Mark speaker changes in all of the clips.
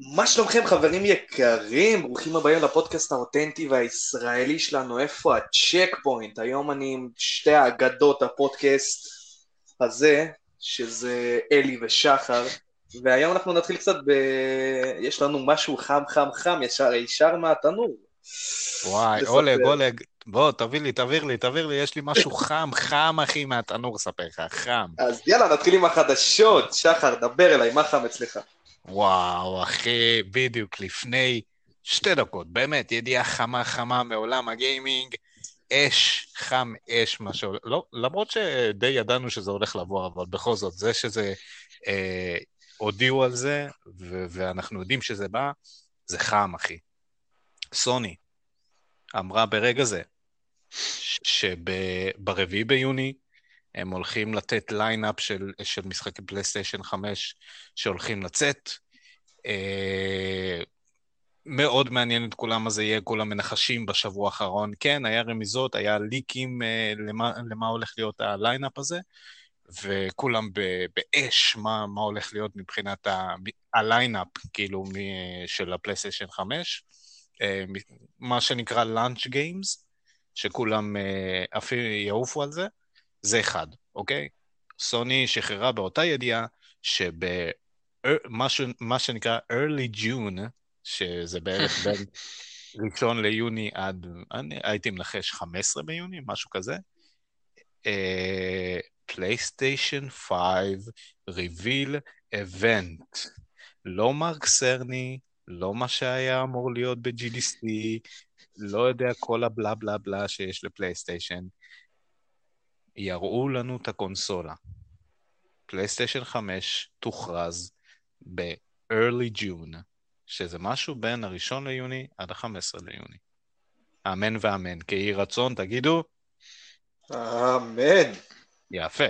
Speaker 1: מה שלומכם חברים יקרים? ברוכים הבאים לפודקאסט האותנטי והישראלי שלנו, איפה הצ'ק פוינט? היום אני עם שתי האגדות הפודקאסט הזה, שזה אלי ושחר, והיום אנחנו נתחיל קצת ב... יש לנו משהו חם חם חם ישר ישר מהתנור.
Speaker 2: וואי, אולג, אולג, בוא, תביא לי, תעביר לי, תעביר לי, יש לי משהו חם, חם, אחי, מהתנור, אספר לך, חם.
Speaker 1: אז יאללה, נתחיל עם החדשות. שחר, דבר אליי, מה חם אצלך?
Speaker 2: וואו, אחי, בדיוק לפני שתי דקות, באמת, ידיעה חמה חמה מעולם הגיימינג, אש, חם אש, מה שהולך, לא, למרות שדי ידענו שזה הולך לבוא, אבל בכל זאת, זה שזה, אה, הודיעו על זה, ו- ואנחנו יודעים שזה בא, זה חם, אחי. סוני אמרה ברגע זה, שברביעי ביוני הם הולכים לתת lineup של, של משחקי פלייסטיישן 5 שהולכים לצאת. אה, מאוד מעניין את כולם מה זה יהיה, כולם מנחשים בשבוע האחרון. כן, היה רמיזות, היה leakים אה, למה, למה הולך להיות ה lineup הזה, וכולם באש מה, מה הולך להיות מבחינת ה lineup, כאילו, של הפלייסטיישן 5. אה, מה שנקרא launch games, שכולם אה, אפילו יעופו על זה. זה אחד, אוקיי? סוני שחררה באותה ידיעה שבמה שנקרא early June, שזה בערך בין ראשון ליוני עד, אני הייתי מנחש 15 ביוני, משהו כזה, פלייסטיישן uh, 5 reveal event. לא מרק סרני, לא מה שהיה אמור להיות ב-GDC, לא יודע כל הבלה בלה בלה שיש לפלייסטיישן. יראו לנו את הקונסולה. פלייסטיישן 5 תוכרז ב-early June, שזה משהו בין הראשון ליוני עד ה-15 ליוני. אמן ואמן. כיהי רצון, תגידו.
Speaker 1: אמן.
Speaker 2: יפה.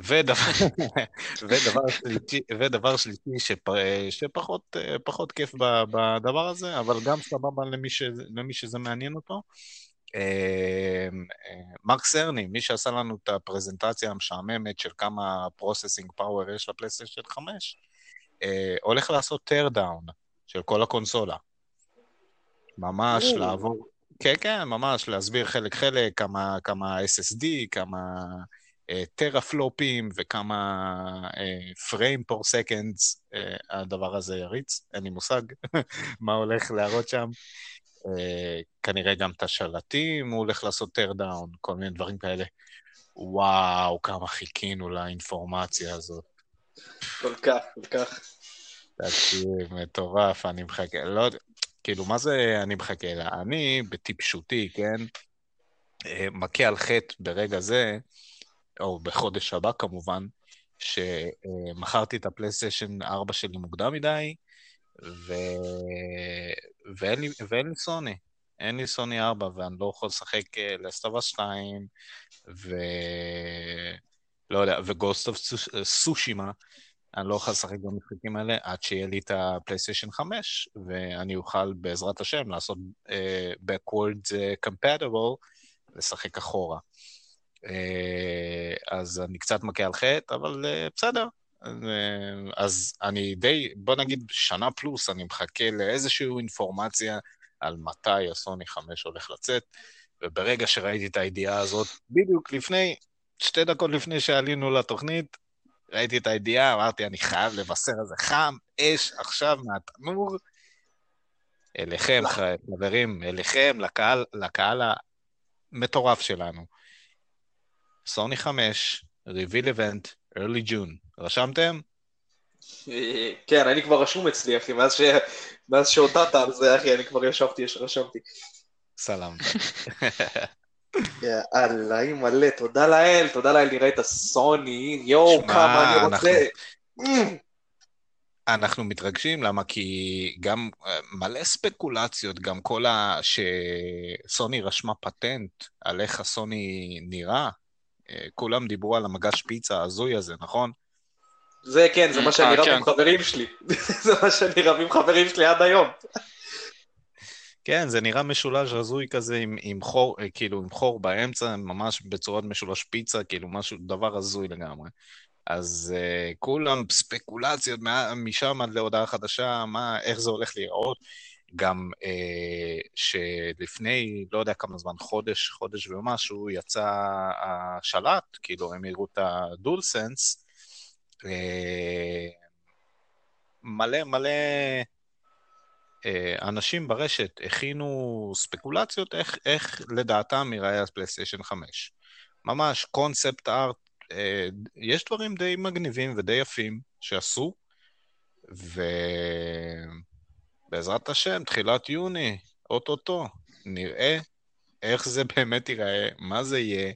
Speaker 2: ודבר, ודבר שלישי, ודבר שלישי שפ, שפחות כיף בדבר הזה, אבל גם סבבה למי, ש, למי שזה מעניין אותו, אה, מארק סרני, מי שעשה לנו את הפרזנטציה המשעממת של כמה processing power יש לפלייסטיישן 5, אה, הולך לעשות tear down של כל הקונסולה. ממש לעבור, כן, כן, ממש להסביר חלק-חלק, כמה, כמה SSD, כמה teraflopים וכמה frame per seconds הדבר הזה יריץ, אין לי מושג מה הולך להראות שם. אה, כנראה גם את השלטים, הוא הולך לעשות tear down, כל מיני דברים כאלה. וואו, כמה חיכינו לאינפורמציה הזאת.
Speaker 1: כל כך, כל כך.
Speaker 2: תקשיב, מטורף, אני מחכה, לא יודע, כאילו, מה זה אני מחכה לה? אני, בטיפשותי, כן, אה, מכה על חטא ברגע זה, או בחודש הבא כמובן, שמכרתי את הפלייסטיישן 4 שלי מוקדם מדי, ו... ואין, לי, ואין לי סוני. אין לי סוני 4 ואני לא יכול לשחק ל Last of Us 2 ו... לא יודע, ו Ghost of Tsushima, אני לא יכול לשחק במשחקים האלה עד שיהיה לי את הפלייסטיישן 5, ואני אוכל בעזרת השם לעשות uh, backwards uh, compatible, לשחק אחורה. Uh, אז אני קצת מכה על חטא, אבל uh, בסדר, אז אני די, בוא נגיד שנה פלוס, אני מחכה לאיזושהי אינפורמציה על מתי הסוני 5 הולך לצאת, וברגע שראיתי את הידיעה הזאת, בדיוק לפני, שתי דקות לפני שעלינו לתוכנית, ראיתי את הידיעה, אמרתי, אני חייב לבשר איזה חם, אש עכשיו מהתנור. אליכם, חברים, אליכם, לקהל, לקהל המטורף שלנו. סוני 5, reveal event, early June. רשמתם?
Speaker 1: כן, אני כבר רשום אצלי, אחי, מאז, ש... מאז שהודעת על זה, אחי, אני כבר ישבתי, רשמתי.
Speaker 2: סלאם.
Speaker 1: יאללה, היא מלא, תודה לאל, תודה לאל, נראה את הסוני, יואו, כמה אני רוצה.
Speaker 2: אנחנו מתרגשים, למה? כי גם אה, מלא ספקולציות, גם כל ה... שסוני רשמה פטנט על איך הסוני נראה, אה, כולם דיברו על המגש פיצה ההזוי הזה, נכון?
Speaker 1: זה כן, זה מה שאני אה, רב עם כן. חברים שלי. זה מה שאני רב עם חברים שלי עד היום.
Speaker 2: כן, זה נראה משולש הזוי כזה עם, עם חור, אה, כאילו עם חור באמצע, ממש בצורת משולש פיצה, כאילו משהו, דבר הזוי לגמרי. אז uh, כולם ספקולציות משם עד להודעה חדשה, מה, איך זה הולך להיראות. גם uh, שלפני, לא יודע כמה זמן, חודש, חודש ומשהו, יצא השלט, כאילו הם הראו את הדול סנס, uh, מלא מלא uh, אנשים ברשת הכינו ספקולציות איך, איך לדעתם ייראה הפלייסטיישן 5. ממש concept art אה, יש דברים די מגניבים ודי יפים שעשו, ובעזרת השם, תחילת יוני, אוטוטו, נראה איך זה באמת ייראה, מה זה יהיה,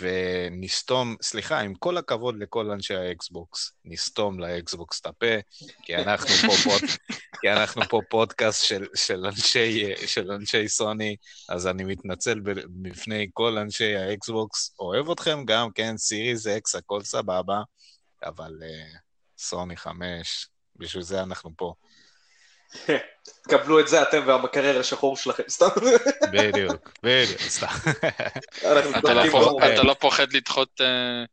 Speaker 2: ונסתום, סליחה, עם כל הכבוד לכל אנשי האקסבוקס, נסתום לאקסבוקס את הפה, כי אנחנו פה, פוד, כי אנחנו פה פודקאסט של, של, אנשי, של אנשי סוני, אז אני מתנצל בפני כל אנשי האקסבוקס. אוהב אתכם גם, כן, Series X, הכל סבבה, אבל uh, סוני 5, בשביל זה אנחנו פה.
Speaker 1: קבלו את זה אתם והמקרר השחור שלכם, סתם.
Speaker 2: בדיוק, בדיוק, סתם.
Speaker 3: לא אתה לא פוחד לדחות אה,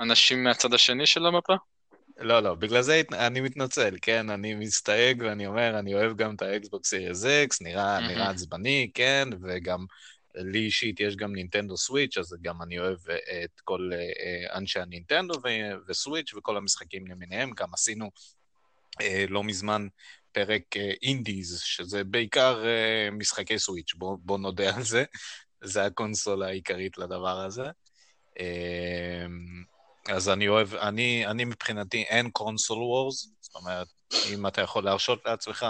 Speaker 3: אנשים מהצד השני של המפה?
Speaker 2: לא, לא, בגלל זה אני מתנצל, כן? אני מסתייג ואני אומר, אני אוהב גם את האקסבוקס Series X, נראה עצבני, כן? וגם לי אישית יש גם נינטנדו סוויץ', אז גם אני אוהב אה, את כל אה, אנשי הנינטנדו וסוויץ' וכל המשחקים למיניהם. גם עשינו לא מזמן פרק indies, שזה בעיקר משחקי סוויץ', בוא, בוא נודה על זה. זה הקונסולה העיקרית לדבר הזה. אז אני אוהב, אני, אני מבחינתי אין console wars, זאת אומרת, אם אתה יכול להרשות לעצמך,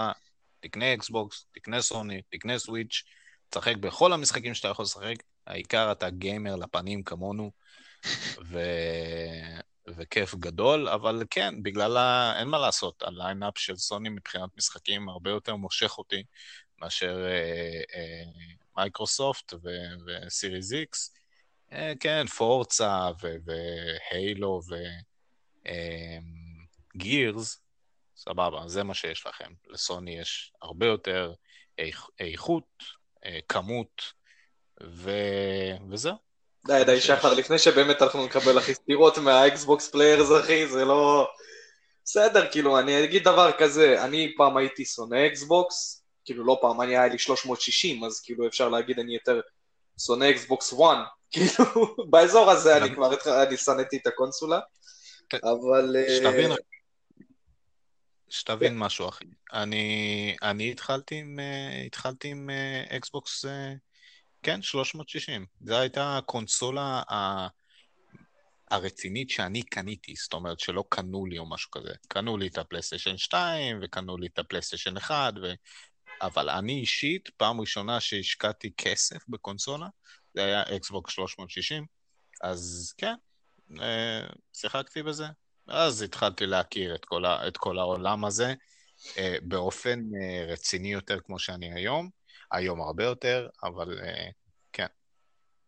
Speaker 2: תקנה אקסבוקס, תקנה סוני, תקנה סוויץ', תשחק בכל המשחקים שאתה יכול לשחק, העיקר אתה גיימר לפנים כמונו, ו... וכיף גדול, אבל כן, בגלל ה... אין מה לעשות, ה lineup של סוני מבחינת משחקים הרבה יותר מושך אותי מאשר אה, אה, Microsoft ו Series X. אה, כן, Forza ו Halo ו Gears, סבבה, זה מה שיש לכם. לסוני יש הרבה יותר איכות, אה, כמות, ו... וזהו.
Speaker 1: די, די, שחר, לפני שבאמת אנחנו נקבל הכי סטירות מהאקסבוקס players, אחי, זה לא... בסדר, כאילו, אני אגיד דבר כזה, אני פעם הייתי שונא אקסבוקס, כאילו לא פעם, אני היה לי 360, אז כאילו אפשר להגיד אני יותר שונא אקסבוקס 1, כאילו, באזור הזה אני כבר, אני שנאתי את הקונסולה, אבל...
Speaker 2: אה, שתבין, שתבין משהו, אחי. אני, התחלתי עם, אה, עם אקסבוקס אה, כן, 360. זו הייתה הקונסולה ה... הרצינית שאני קניתי, זאת אומרת שלא קנו לי או משהו כזה. קנו לי את הפלייסטיישן 2 וקנו לי את הפלייסטיישן 1, ו... אבל אני אישית, פעם ראשונה שהשקעתי כסף בקונסולה, זה היה אקסבוק 360, אז כן, אה, שיחקתי בזה. אז התחלתי להכיר את כל, ה... את כל העולם הזה אה, באופן אה, רציני יותר כמו שאני היום. היום הרבה יותר, אבל uh, כן.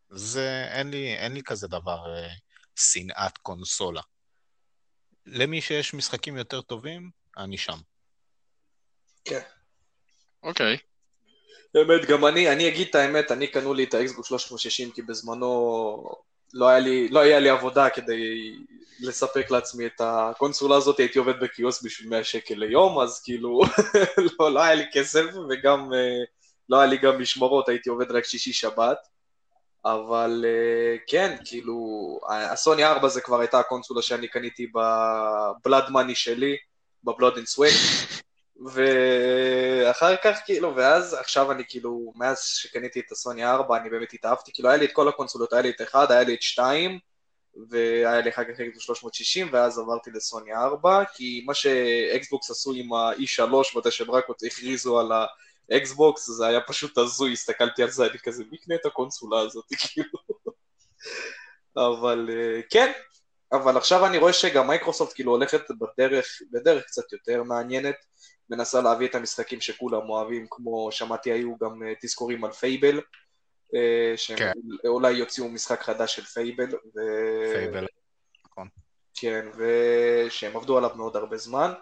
Speaker 2: זה, אין לי, אין לי כזה דבר uh, שנאת קונסולה. למי שיש משחקים יותר טובים, אני שם.
Speaker 1: כן.
Speaker 3: אוקיי.
Speaker 1: באמת, גם אני, אני אגיד את האמת, אני קנו לי את האקסבוק 360 כי בזמנו לא היה לי, לא היה לי עבודה כדי לספק לעצמי את הקונסולה הזאת, הייתי עובד בקיוסק בשביל 100 שקל ליום, אז כאילו לא, לא היה לי כסף, וגם uh, לא היה לי גם משמרות, הייתי עובד רק שישי שבת, אבל uh, כן, כאילו, הסוני 4 זה כבר הייתה הקונסולה שאני קניתי בבלאד מאני שלי, ב blood and sweat, ואחר כך כאילו, ואז עכשיו אני כאילו, מאז שקניתי את הסוני 4 אני באמת התאהבתי, כאילו היה לי את כל הקונסולות, היה לי את 1, היה לי את 2, והיה לי אחר כך את 360, ואז עברתי לסוני 4, כי מה שאקסבוקס עשו עם ה-E3, מתי שהם רק הכריזו על ה... אקסבוקס, זה היה פשוט הזוי, הסתכלתי על זה, אני כזה, מי קנה את הקונסולה הזאת, כאילו? אבל אה, כן, אבל עכשיו אני רואה שגם מייקרוסופט כאילו הולכת בדרך, בדרך קצת יותר מעניינת, מנסה להביא את המשחקים שכולם אוהבים, כמו שמעתי היו גם אה, תזכורים על Fable, אה, שהם כן. אולי יוציאו משחק חדש של Fable. ו...
Speaker 2: Fable, נכון.
Speaker 1: כן, ושהם עבדו עליו מאוד הרבה זמן.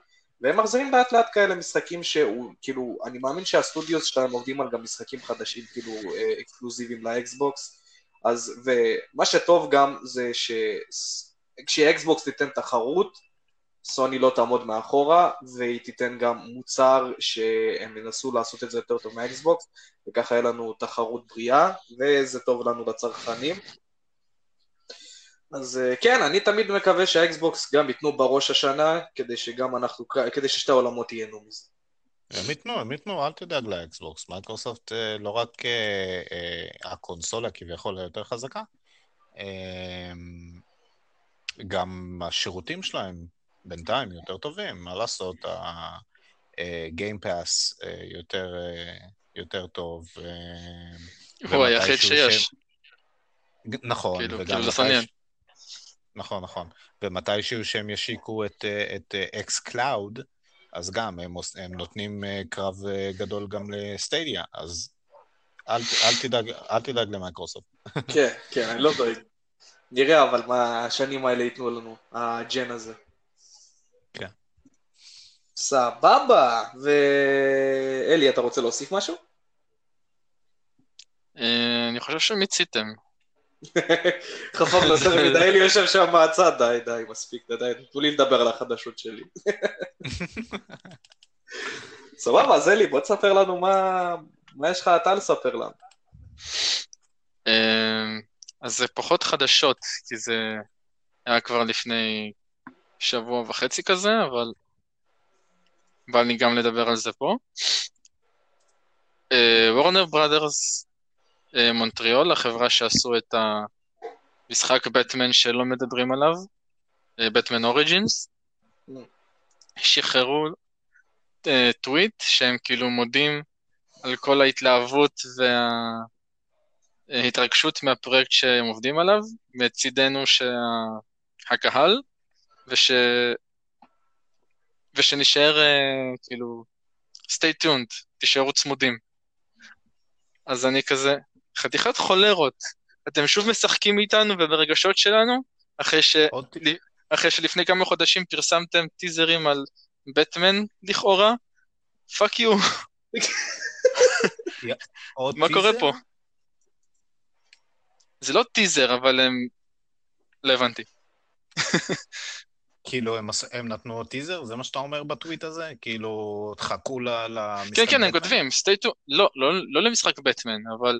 Speaker 1: והם מחזירים לאט לאט כאלה משחקים שהוא, כאילו, אני מאמין שה studios שלהם עובדים על גם משחקים חדשים, כאילו, אקסקלוסיביים לאקסבוקס, אז, ומה שטוב גם זה כשאקסבוקס תיתן תחרות, סוני לא תעמוד מאחורה, והיא תיתן גם מוצר שהם ינסו לעשות את זה יותר טוב מהאקסבוקס, וככה יהיה לנו תחרות בריאה, וזה טוב לנו לצרכנים. אז אה, כן, אני תמיד מקווה שהאקסבוקס גם ייתנו בראש השנה, כדי שגם אנחנו, כדי ששתי העולמות ייהנו מזה.
Speaker 2: הם ייתנו, הם ייתנו, אל תדאג לאקסבוקס. מייקרוסופט אה, לא רק אה, הקונסולה כביכול היותר חזקה, גם השירותים שלהם בינתיים יותר טובים, מה לעשות, ה-game pass יותר, יותר טוב.
Speaker 3: הוא היחיד שיש.
Speaker 2: נכון,
Speaker 3: כאילו, וגם כאילו.
Speaker 2: נכון, נכון. ומתישהו שהם ישיקו את, את xCloud, אז גם הם, הם נותנים קרב גדול גם לסטדיה, אז אל, אל, תדאג, אל תדאג למייקרוסופט.
Speaker 1: כן, כן, אני לא דואג. נראה אבל מה השנים האלה ייתנו לנו, הג'ן הזה.
Speaker 2: כן.
Speaker 1: סבבה, ואלי, אתה רוצה להוסיף משהו?
Speaker 3: אה, אני חושב שמיציתם.
Speaker 1: חפף יותר מדי, אלי יושב שם מהצד, די, די, מספיק, די, תנו לי לדבר על החדשות שלי. סבבה, אז אלי, בוא תספר לנו מה, מה יש לך אתה לספר לנו.
Speaker 3: אה, אז זה פחות חדשות, כי זה היה כבר לפני שבוע וחצי כזה, אבל בא לי גם לדבר על זה פה. וורנר ברודרס מונטריאול, החברה שעשו את המשחק בטמן שלא מדברים עליו, בטמן אוריג'ינס, שחררו טוויט שהם כאילו מודים על כל ההתלהבות וה... התרגשות מהפרויקט שהם עובדים עליו, מצידנו שהקהל, וש... ושנשאר uh, כאילו, stay tuned, תישארו צמודים. אז אני כזה, חתיכת חולרות, אתם שוב משחקים איתנו וברגשות שלנו, אחרי, ש... אחרי שלפני כמה חודשים פרסמתם טיזרים על בטמן לכאורה, fuck you. מה קורה פה? זה לא טיזר, אבל הם... לא הבנתי.
Speaker 2: כאילו, הם, הם נתנו טיזר? זה מה שאתה אומר בטוויט הזה? כאילו, תחכו למשחק
Speaker 3: כן, כן, הם כותבים, to... לא, לא, לא למשחק בטמן, אבל...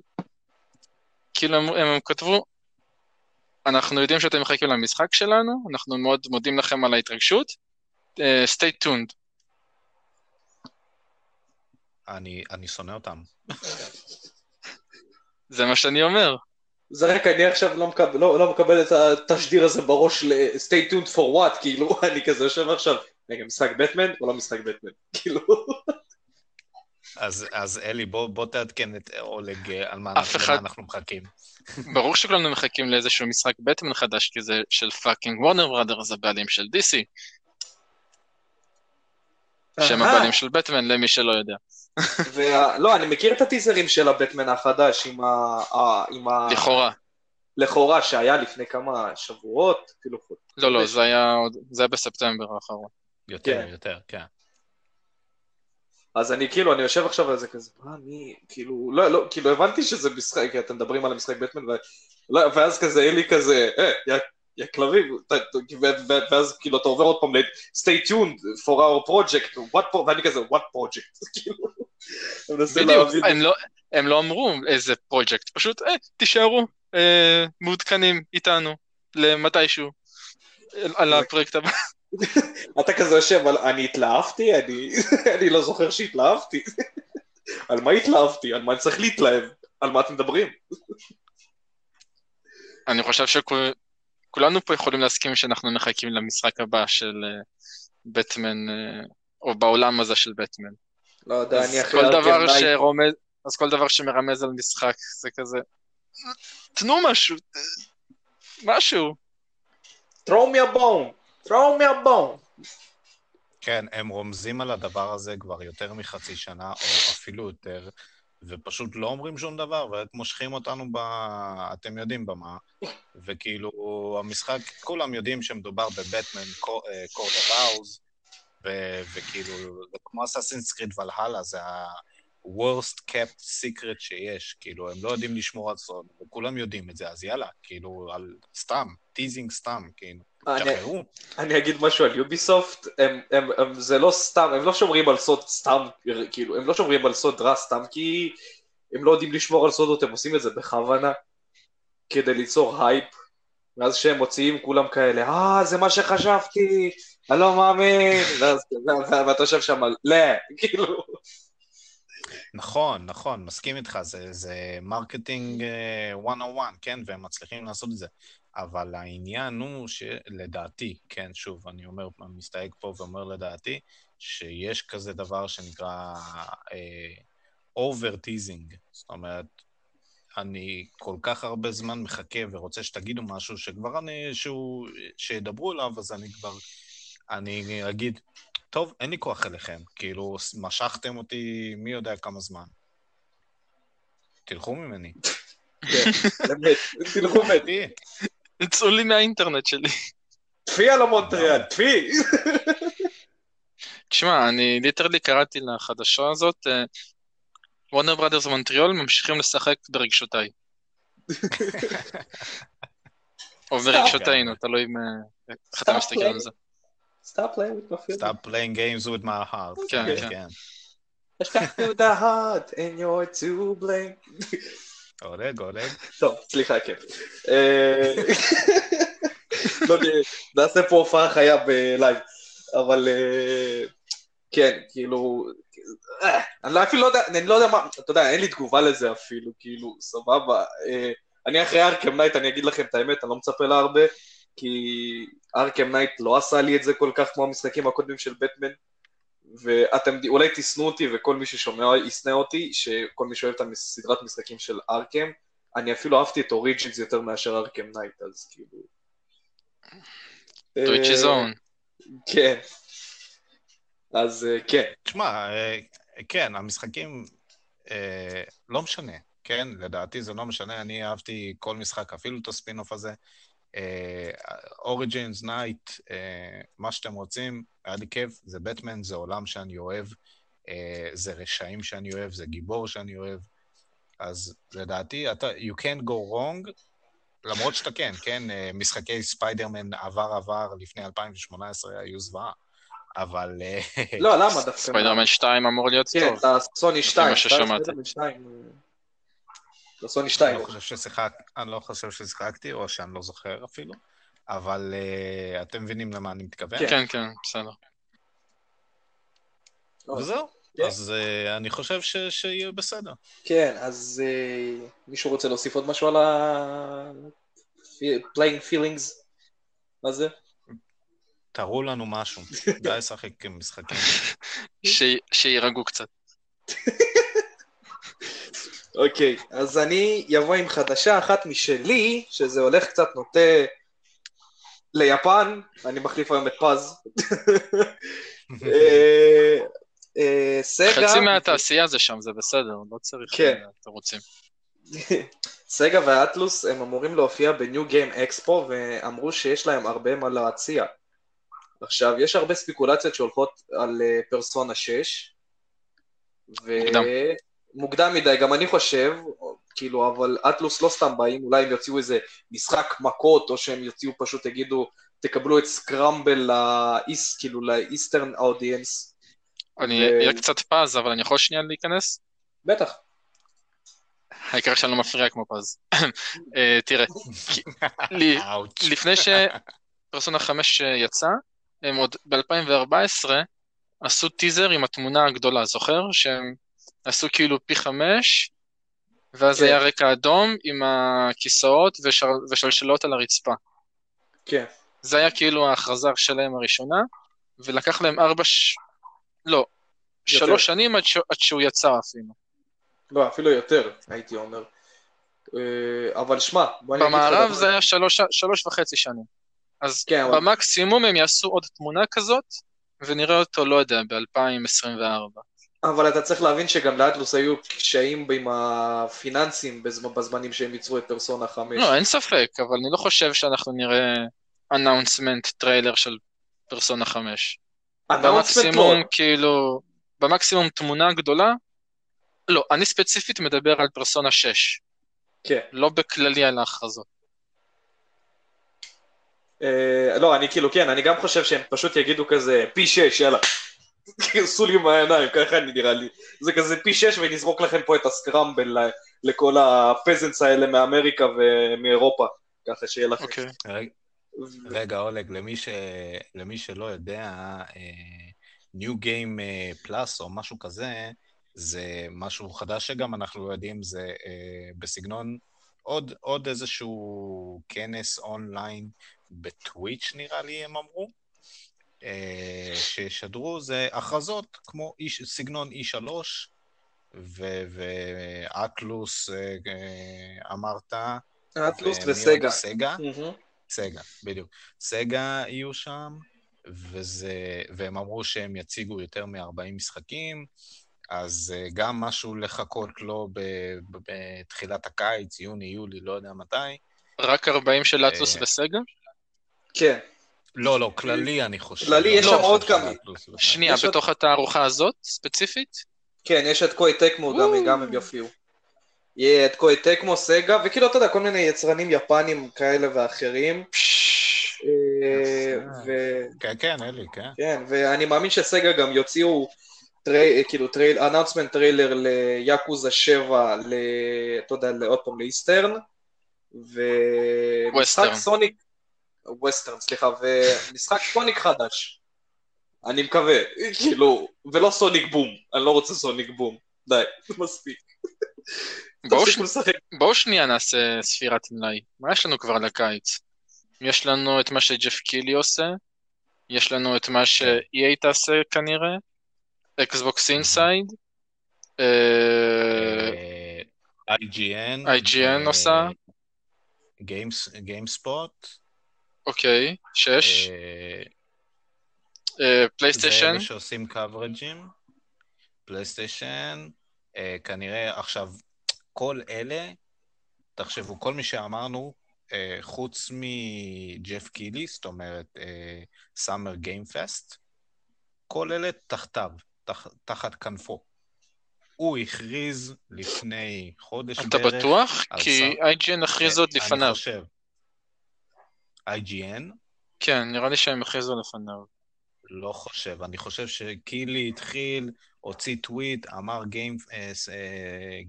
Speaker 3: כאילו, הם, הם כתבו, אנחנו יודעים שאתם מחכים למשחק שלנו, אנחנו מאוד מודים לכם על ההתרגשות, uh, stay tuned.
Speaker 2: אני, אני שונא אותם.
Speaker 3: זה מה שאני אומר.
Speaker 1: זה רק אני עכשיו לא מקבל, לא, לא מקבל את התשדיר הזה בראש ל-stay tuned for what, כאילו, אני כזה יושב עכשיו, רגע, משחק בטמן או לא משחק בטמן, כאילו.
Speaker 2: אז, אז אלי, בוא, בוא תעדכן את אולג על מה אנחנו, אחד... אנחנו מחכים.
Speaker 3: ברור שכולנו מחכים לאיזשהו משחק בטמן חדש, כי זה של fucking Warner Brothers, הבעלים של DC. שם הבעלים של בטמן, למי שלא יודע.
Speaker 1: לא, אני מכיר את הטיזרים של הבטמן החדש עם ה...
Speaker 3: לכאורה.
Speaker 1: לכאורה, שהיה לפני כמה שבועות, אפילו חודש.
Speaker 3: לא, לא, זה היה, זה היה בספטמבר האחרון.
Speaker 2: יותר, כן. יותר, כן.
Speaker 1: אז אני כאילו, אני יושב עכשיו על זה כזה, מה, מי, כאילו, לא, לא, כאילו הבנתי שזה משחק, אתם מדברים על המשחק בטמן, ואז כזה, אין לי כזה, אה, יא כלבים, ואז כאילו אתה עובר עוד פעם ל- stay tuned for our project, what, ואני כזה, what project, כאילו,
Speaker 3: בדיוק, הם לא, הם לא אמרו איזה פרויקט, פשוט, אה, תישארו אה, מעודכנים איתנו למתישהו על הפרויקט הבא.
Speaker 1: אתה כזה יושב, אני התלהבתי? אני, אני לא זוכר שהתלהבתי. על מה התלהבתי? על מה אני צריך להתלהב? על מה אתם מדברים?
Speaker 3: אני חושב שכול... כולנו פה יכולים להסכים שאנחנו מחכים למשחק הבא של בטמן, אה, uh, או בעולם הזה של בטמן.
Speaker 1: לא יודע, אני
Speaker 3: אחרי כל דבר שרומז, אז כל דבר שמרמז על משחק זה כזה, תנו משהו, משהו.
Speaker 1: throw me a bone, throw me a bone.
Speaker 2: כן, הם רומזים על הדבר הזה כבר יותר מחצי שנה, או אפילו יותר, ופשוט לא אומרים שום דבר, ורק מושכים אותנו ב... אתם יודעים במה. וכאילו, המשחק, כולם יודעים שמדובר בבטמן, קורד אבאוז, וכאילו, זה כמו אסאסינס קריד ולהלה, זה ה-worst kept secret שיש, כאילו, הם לא יודעים לשמור על סוד, וכולם יודעים את זה, אז יאללה, כאילו, על סתם, teasing סתם, כאילו.
Speaker 1: אני, אגיד משהו על יוביסופט, הם, הם, הם, זה לא סתם, הם לא שומרים על סוד סתם, כאילו, הם לא שומרים על סוד רע סתם כי הם לא יודעים לשמור על סודות, הם עושים את זה בכוונה, כדי ליצור הייפ, ואז כשהם מוציאים כולם כאלה, אה, זה מה שחשבתי, אני לא מאמין, ואתה יושב שם, לא, כאילו,
Speaker 2: נכון, נכון, מסכים איתך, זה, זה marketing אה, 101, כן, והם מצליחים לעשות את זה. אבל העניין הוא שלדעתי, כן, שוב, אני אומר, מסתייג פה ואומר לדעתי, שיש כזה דבר שנקרא over uh, teasing. זאת אומרת, אני כל כך הרבה זמן מחכה ורוצה שתגידו משהו שכבר אני, שהוא, שידברו אליו, אז אני כבר, אני אגיד, טוב, אין לי כוח אליכם, כאילו, משכתם אותי מי יודע כמה זמן. תלכו ממני.
Speaker 1: כן, באמת, תלכו מת,
Speaker 3: יצאו לי מהאינטרנט שלי.
Speaker 1: טפי על המונטריאל, טפי.
Speaker 3: תשמע, אני literally קראתי לחדשה הזאת, וורנר ברודרס מונטריאול ממשיכים לשחק ברגשותיי. או ברגשותינו, תלוי איך אתה מסתכל על זה.
Speaker 1: Stop playing with my feelings.
Speaker 2: Stop playing games with my heart.
Speaker 3: כן,
Speaker 1: כן.
Speaker 3: כן.
Speaker 1: Shot through the heart, and you're to blame.
Speaker 2: אולג, אולג.
Speaker 1: טוב, סליחה, כן. לא נעשה פה הופעה חיה בלייב, אבל אה, כן, כאילו, אה, אני לא- אפילו לא יודע, אני לא יודע מה, אתה יודע, אין לי תגובה לזה אפילו, כאילו, סבבה. אני אחרי Arkham Knight, אני אגיד לכם את האמת, אני לא מצפה לה הרבה, כי Arkham Knight לא עשה לי את זה כל כך כמו המשחקים הקודמים של בטמן, ואתם אולי תשנאו אותי וכל מי ששומע ישנא אותי, שכל מי שאוהב את הסדרת משחקים של ארקם, אני אפילו אהבתי את Origins יותר מאשר Arkham Knight, אז כאילו...
Speaker 3: each his
Speaker 1: אה. כן. אז אה, כן,
Speaker 2: תשמע, אה, כן, המשחקים, לא משנה, כן? לדעתי זה לא משנה, אני אהבתי כל משחק, אפילו את הספין-אוף הזה. Origins, Knight, מה שאתם רוצים, היה לי כיף, זה בטמן, זה עולם שאני אוהב, אה, זה רשעים שאני אוהב, זה גיבור שאני אוהב. אז לדעתי, אתה, you can't go wrong, למרות שאתה כן, כן, אה, משחקי ספיידרמן עבר עבר לפני 2018 היו זוועה, אבל... אה,
Speaker 1: לא, למה דווקא?
Speaker 3: ספיידרמן 2 אמור להיות
Speaker 1: כן,
Speaker 3: טוב.
Speaker 1: לסוני 2,
Speaker 3: מה ששמעתי.
Speaker 1: ספיידרמן 2, אה, לסוני
Speaker 2: אני
Speaker 1: 2.
Speaker 2: לא אני לא חושב ששיחקתי, או שאני לא זוכר אפילו, אבל uh, אתם מבינים למה אני מתכוון.
Speaker 3: כן, כן, בסדר.
Speaker 2: וזהו.
Speaker 1: כן.
Speaker 2: אז uh, אני חושב ש, שיהיה בסדר.
Speaker 1: כן, אז אה, מישהו רוצה להוסיף עוד משהו על ה... playing feelings? מה זה?
Speaker 2: תראו לנו משהו. די לשחק עם משחקים.
Speaker 3: שיירגעו קצת.
Speaker 1: אוקיי, אז אני אבוא עם חדשה אחת משלי, שזה הולך קצת נוטה ליפן, אני מחליף היום את פז. אה, אה, סגה,
Speaker 3: חצי מהתעשייה זה שם, זה בסדר, לא צריך
Speaker 1: כן.
Speaker 3: אה, תירוצים.
Speaker 1: סגה והאטלוס הם אמורים להופיע בניו גיים אקספו ואמרו שיש להם הרבה מה להציע. עכשיו, יש הרבה ספקולציות שהולכות על פרסונה 6. ו...
Speaker 3: מוקדם.
Speaker 1: מוקדם מדי, גם אני חושב, כאילו, אבל אטלוס לא סתם באים, אולי הם יוציאו איזה משחק מכות, או שהם יוציאו פשוט יגידו, תקבלו את סקרמבל לאיס, כאילו, לאיסטרן אודיאנס.
Speaker 3: אני
Speaker 1: ו-
Speaker 3: אהיה קצת פז, אבל אני יכול שנייה להיכנס?
Speaker 1: בטח.
Speaker 3: העיקר שאני לא מפריע כמו פז. אה, תראה. לפני שפרסונה 5 יצא, הם עוד ב-2014 עשו טיזר עם התמונה הגדולה, זוכר? שהם עשו כאילו פי חמש, ואז
Speaker 1: כן.
Speaker 3: היה רקע אדום עם הכיסאות ושר... ושלשלות על הרצפה.
Speaker 1: כן.
Speaker 3: זה היה כאילו ההכרזה שלהם הראשונה, ולקח להם ארבע ש... לא,
Speaker 1: יותר.
Speaker 3: שלוש שנים עד, ש... עד שהוא יצא אפילו.
Speaker 1: לא, אפילו יותר, הייתי אומר. אה, אבל שמע, בוא אני אגיד לך
Speaker 3: במערב זה היה שלוש, שלוש וחצי שנים. אז
Speaker 1: כן, אבל-
Speaker 3: במקסימום הם יעשו עוד תמונה כזאת, ונראה אותו, לא יודע, ב-2024.
Speaker 1: אבל אתה צריך להבין שגם לאטלוס היו קשיים עם הפיננסים בזמנים שהם ייצרו את פרסונה 5.
Speaker 3: לא, אין ספק, אבל אני לא חושב שאנחנו נראה announcement trailer של פרסונה 5.
Speaker 1: announcement
Speaker 3: במקסימום,
Speaker 1: לא.
Speaker 3: כאילו, במקסימום תמונה גדולה. לא, אני ספציפית מדבר על פרסונה 6,
Speaker 1: כן.
Speaker 3: לא בכללי על ההכרזות.
Speaker 1: אה, לא, אני כאילו, כן, אני גם חושב שהם פשוט יגידו כזה פי שש, יאללה. עשו לי מהעיניים, ככה אני נראה לי. זה כזה פי שש ונזרוק לכם פה את הסקרמבל ל- לכל הפזנס האלה מאמריקה ומאירופה. ככה שיהיה לכם.
Speaker 3: אוקיי.
Speaker 2: רגע, רגע, אולג, למי, ש... למי שלא יודע, אה, New Game אה, Plus או משהו כזה, זה משהו חדש שגם אנחנו לא יודעים, זה אה, בסגנון עוד, עוד איזשהו כנס אונליין בטוויץ', נראה לי, הם אמרו, אה, שישדרו, זה הכרזות כמו איש, סגנון E3, ו- ואטלוס אה, אה, אמרת,
Speaker 1: אטלוס? וסגה.
Speaker 2: סגה?
Speaker 1: מהמם.
Speaker 2: סגה, בדיוק. סגה יהיו שם, וזה, והם אמרו שהם יציגו יותר מ-40 משחקים, אז גם משהו לחכות לו ב, ב, בתחילת הקיץ, יוני, יולי, לא יודע מתי.
Speaker 3: רק 40 של אטלוס וסגה?
Speaker 1: כן.
Speaker 2: לא, לא, כללי אני חושב.
Speaker 1: כללי,
Speaker 2: לא
Speaker 1: יש
Speaker 2: של
Speaker 1: שם עוד כמה.
Speaker 2: וסגה.
Speaker 3: שנייה, בתוך התערוכה הזאת, ספציפית?
Speaker 1: כן, יש את קוי טקמו גם. גם הם יופיעו. יהיה את קוי טקמו, סגה, וכאילו, אתה יודע, כל מיני יצרנים יפנים כאלה ואחרים. אה. ו...
Speaker 2: כן, כן, אלי, כן.
Speaker 1: כן, ואני מאמין שסגה גם יוציאו טרי, כאילו טרייל, announcement טריילר ליאקוזה 7, ל... אתה יודע, עוד פעם ל eastern,
Speaker 3: ומשחק.
Speaker 1: סוניק, western, סליחה, ומשחק סוניק חדש. אני מקווה, כאילו, ולא סוניק בום, אני לא רוצה סוניק בום, די, מספיק.
Speaker 3: בואו שנייה נעשה ספירת מלאי. מה יש לנו כבר לקיץ? יש לנו את מה שג'ף קיילי עושה, יש לנו את מה ש-EA תעשה כנראה, Xbox
Speaker 2: Inside, IGN.
Speaker 3: IGN עושה.
Speaker 2: Games- GameSpot.
Speaker 3: אוקיי, שש,
Speaker 2: אה,
Speaker 3: אה,
Speaker 2: זה
Speaker 3: פלייסטיישן,
Speaker 2: אלה שעושים קוורג'ים, פלייסטיישן, אה, כנראה, עכשיו, כל אלה, תחשבו, כל מי שאמרנו, חוץ מג'ף קילי, זאת אומרת, סאמר גיים פסט, כל אלה תחתיו, תח, תחת כנפו. הוא הכריז לפני חודש
Speaker 3: אתה
Speaker 2: בערך.
Speaker 3: בטוח?
Speaker 2: על
Speaker 3: כי IGN הכריזו עוד
Speaker 2: אני
Speaker 3: לפניו.
Speaker 2: חושב. IGN?
Speaker 3: כן, נראה לי שהם הכריזו לפניו.
Speaker 2: לא חושב. אני חושב שקילי התחיל, הוציא טוויט, אמר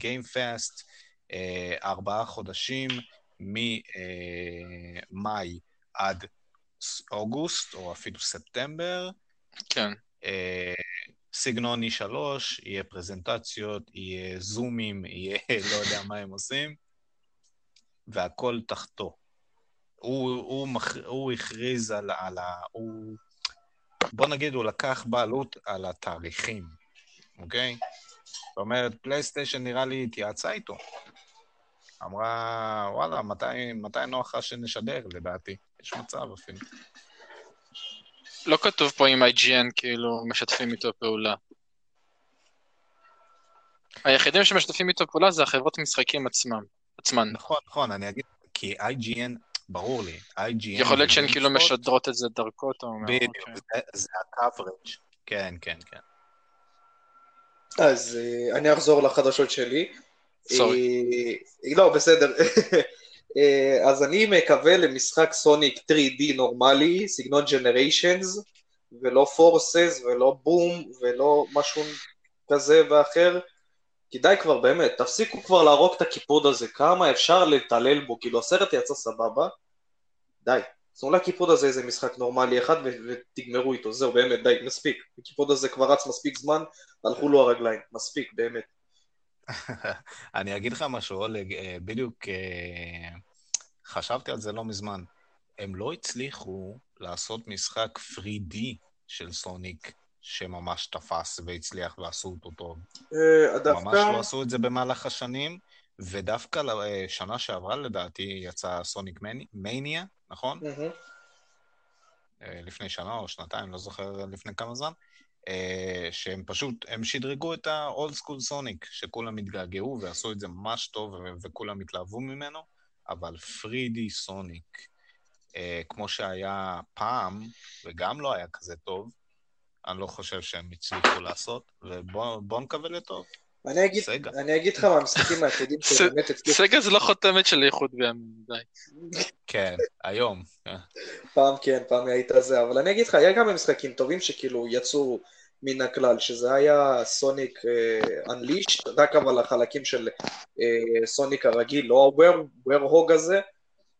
Speaker 2: Game Fast, אה, ארבעה חודשים, ממאי עד אוגוסט, או אפילו ספטמבר.
Speaker 3: כן.
Speaker 2: אה, סגנון E3, יהיה פרזנטציות, יהיה זומים, יהיה לא יודע מה הם עושים, והכל תחתו. הוא, הוא, מח... הוא הכריז על, על ה... הוא... בוא נגיד, הוא לקח בעלות על התאריכים, אוקיי? זאת אומרת, פלייסטיישן נראה לי התייעצה איתו. אמרה, וואלה, מתי, מתי נוח לך שנשדר, לדעתי? יש מצב אפילו.
Speaker 3: לא כתוב פה אם IGN כאילו משתפים איתו פעולה. היחידים שמשתפים איתו פעולה זה החברות משחקים עצמם, עצמן.
Speaker 2: נכון, נכון, אני אגיד, כי IGN, ברור לי, IGN...
Speaker 3: יכול להיות שהן כאילו משדרות את זה דרכו, אתה אומר.
Speaker 2: בדיוק,
Speaker 3: אוקיי.
Speaker 2: זה- זה ה-coverage. כן, כן, כן.
Speaker 1: אז אה, אני אחזור לחדשות שלי.
Speaker 3: סורי.
Speaker 1: אה, לא, בסדר. אה, אז אני מקווה למשחק סוניק 3D נורמלי, סגנון ג'נריישנס, ולא פורסס, ולא בום, ולא משהו כזה ואחר. כדאי כבר באמת, תפסיקו כבר להרוג את הקיפוד הזה, כמה אפשר להתעלל בו, כאילו הסרט יצא סבבה, די. תנו לקיפוד הזה איזה משחק נורמלי אחד ו- ותגמרו איתו, זהו באמת, די, מספיק. הקיפוד הזה כבר רץ מספיק זמן, הלכו לו הרגליים, מספיק, באמת.
Speaker 2: אני אגיד לך משהו, אולג, אה, בדיוק אה, חשבתי על זה לא מזמן. הם לא הצליחו לעשות משחק 3D של סוניק שממש תפס והצליח ועשו אותו טוב.
Speaker 1: אה,
Speaker 2: ממש
Speaker 1: דווקא,
Speaker 2: לא עשו את זה במהלך השנים, ודווקא אה, שנה שעברה לדעתי יצא סוניק מני- מניה, נכון? אה, לפני שנה או שנתיים, לא זוכר לפני כמה זמן, אה, שהם פשוט, הם שדרגו את ה-old school סוניק, שכולם התגעגעו ועשו את זה ממש טוב וכולם התלהבו ממנו, אבל 3D סוניק, אה, כמו שהיה פעם, וגם לא היה כזה טוב, אני לא חושב שהם הצליחו לעשות, ובואו נקווה לטוב.
Speaker 1: אני אגיד,
Speaker 2: סגה.
Speaker 1: אני אגיד לך מהמשחקים היחידים שבאמת הצליחו
Speaker 3: סגה זה לא חותמת של איחוד בימים, די.
Speaker 2: כן, היום.
Speaker 1: פעם כן, פעם היית זה, אבל אני אגיד לך, היה כמה משחקים טובים שכאילו יצאו מן הכלל, שזה היה סוניק אנלישט, רק אבל החלקים של אה, סוניק הרגיל, לא ה Werehog הזה,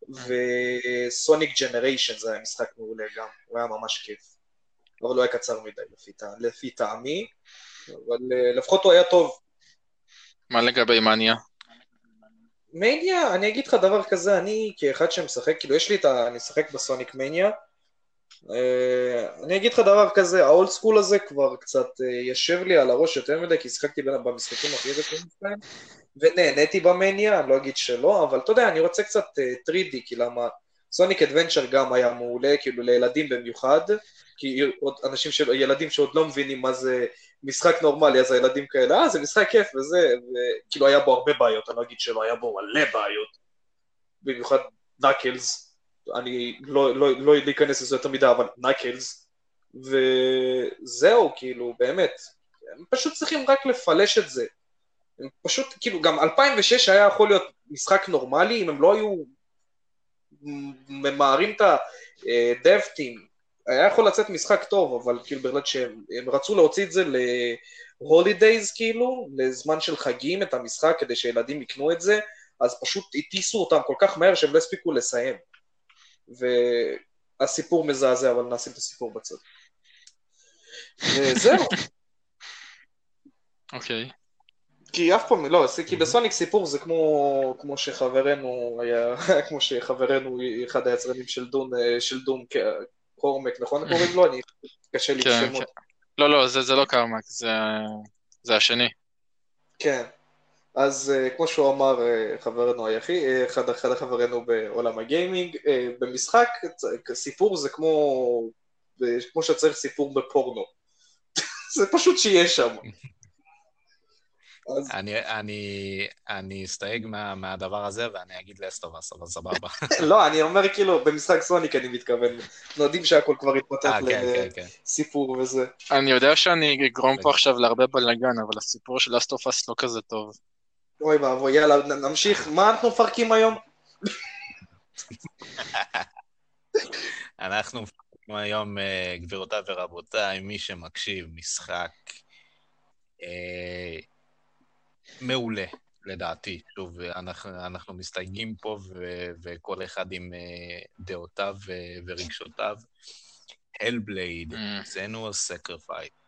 Speaker 1: ו Sonic Generations זה היה משחק מעולה גם, הוא היה ממש כיף. אבל הוא היה קצר מדי לפי, לפי טעמי, אבל אה, לפחות הוא היה טוב.
Speaker 3: מה לגבי מניה?
Speaker 1: מניה, אני אגיד לך דבר כזה, אני כאחד שמשחק, כאילו יש לי את ה... אני משחק בסוניק מניה, אה, אני אגיד לך דבר כזה, ה old school הזה כבר קצת אה, יושב לי על הראש יותר מדי, כי שיחקתי בין- במשחקים הכי רצויים שלהם, ונהניתי במניה, אני לא אגיד שלא, אבל אתה יודע, אני רוצה קצת אה, 3D, כי למה סוניק אדוונצ'ר גם היה מעולה, כאילו לילדים במיוחד, כי עוד אנשים של... ילדים שעוד לא מבינים מה זה משחק נורמלי, אז הילדים כאלה, אה, זה משחק כיף וזה, וכאילו היה בו הרבה בעיות, אני לא אגיד שלא, היה בו מלא בעיות, במיוחד נקלס, אני לא, לא, לא להיכנס לזה יותר מדי, אבל נקלס, וזהו, כאילו, באמת, הם פשוט צריכים רק לפלש את זה. הם פשוט, כאילו, גם 2006 היה יכול להיות משחק נורמלי, אם הם לא היו ממהרים את ה-dev team, היה יכול לצאת משחק טוב, אבל כאילו באמת שהם הם רצו להוציא את זה ל-holidays כאילו, לזמן של חגים את המשחק כדי שילדים יקנו את זה, אז פשוט הטיסו אותם כל כך מהר שהם לא הספיקו לסיים. והסיפור מזעזע, אבל נשים את הסיפור בצד. וזהו,
Speaker 3: אוקיי.
Speaker 1: כי אף פעם, לא, כי בסוניק סיפור זה כמו, כמו שחברנו היה, כמו שחברנו אחד היצרנים של דון, של דום, קורמק, נכון קוראים לו? אני, קשה לי
Speaker 3: כן,
Speaker 1: שמות.
Speaker 3: כן. לא, לא, זה זה לא קרמק, זה זה השני.
Speaker 1: כן. אז uh, כמו שהוא אמר, uh, חברנו היחיד, uh, אחד, אחד חברינו בעולם הגיימינג, במשחק סיפור זה כמו, כמו שצריך סיפור בפורנו. זה פשוט שיש שם. אז
Speaker 2: אני, אני, אני אסתייג מה, מהדבר הזה ואני אגיד לסטובס, אבל סבבה.
Speaker 1: לא, אני אומר כאילו, במשחק סוניק אני מתכוון. אנחנו יודעים שהכל כבר התפתח
Speaker 2: אה, כן, כן, כן.
Speaker 1: לסיפור וזה.
Speaker 3: אני יודע שאני אגרום פה עכשיו להרבה בלאגן, אבל הסיפור של אסטופס לא כזה טוב.
Speaker 1: אוי ואבוי, יאללה, נמשיך. מה אנחנו מפרקים היום?
Speaker 2: אנחנו מפתחים היום, אה, גבירותיי ורבותיי, מי שמקשיב, משחק אה, מעולה, לדעתי. שוב, אנחנו, אנחנו מסתייגים פה, ו, וכל אחד עם אה, דעותיו ו- ורגשותיו.
Speaker 3: Mm.
Speaker 2: Senua Sacrifice.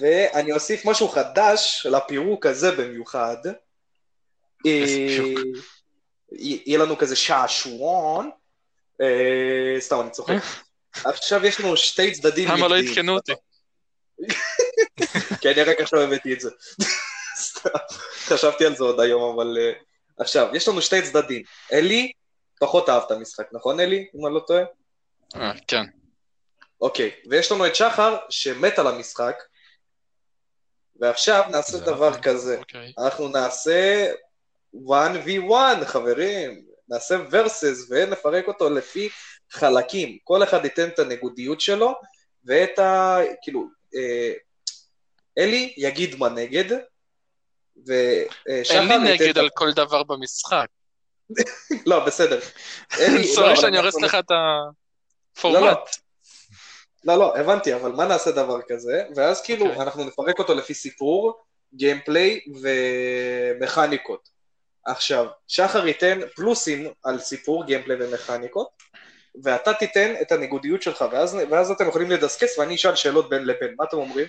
Speaker 1: ואני אוסיף משהו חדש לפירוק הזה במיוחד. אה, יהיה לנו כזה שעשועון. אה, סתם, אני צוחק. עכשיו יש לנו שתי צדדים
Speaker 3: למה לא. עדכנו אותי?
Speaker 1: כי אני רק עכשיו הבאתי את זה. סתם, חשבתי על זה עוד היום, אבל... אה, עכשיו, יש לנו שתי צדדים. אלי פחות אהב את המשחק, נכון אלי? אם אני לא טועה?
Speaker 3: אה, כן.
Speaker 1: אוקיי, ויש לנו את שחר שמת על המשחק, ועכשיו נעשה דבר
Speaker 2: נכון.
Speaker 1: כזה.
Speaker 3: אוקיי.
Speaker 1: אנחנו נעשה 1v1, חברים. נעשה versus ונפרק אותו לפי חלקים. כל אחד ייתן את הנגודיות שלו, ואת ה... כאילו, אה, אלי יגיד מה נגד, ושחר
Speaker 3: אין לי נגד על כל דבר במשחק.
Speaker 1: לא, בסדר. לא,
Speaker 3: סורי
Speaker 1: אבל
Speaker 3: שאני הורס לך את
Speaker 1: לא,
Speaker 3: הפורמט.
Speaker 1: לא. לא, לא, הבנתי, אבל מה נעשה דבר כזה? ואז כאילו,
Speaker 3: אוקיי.
Speaker 1: אנחנו נפרק אותו לפי סיפור, gameplay ומכניקות. עכשיו, שחר ייתן פלוסים על סיפור, gameplay ומכניקות, ואתה תיתן את הניגודיות שלך, ואז, ואז אתם יכולים לדסקס ואני אשאל שאלות בין לבין. מה אתם אומרים?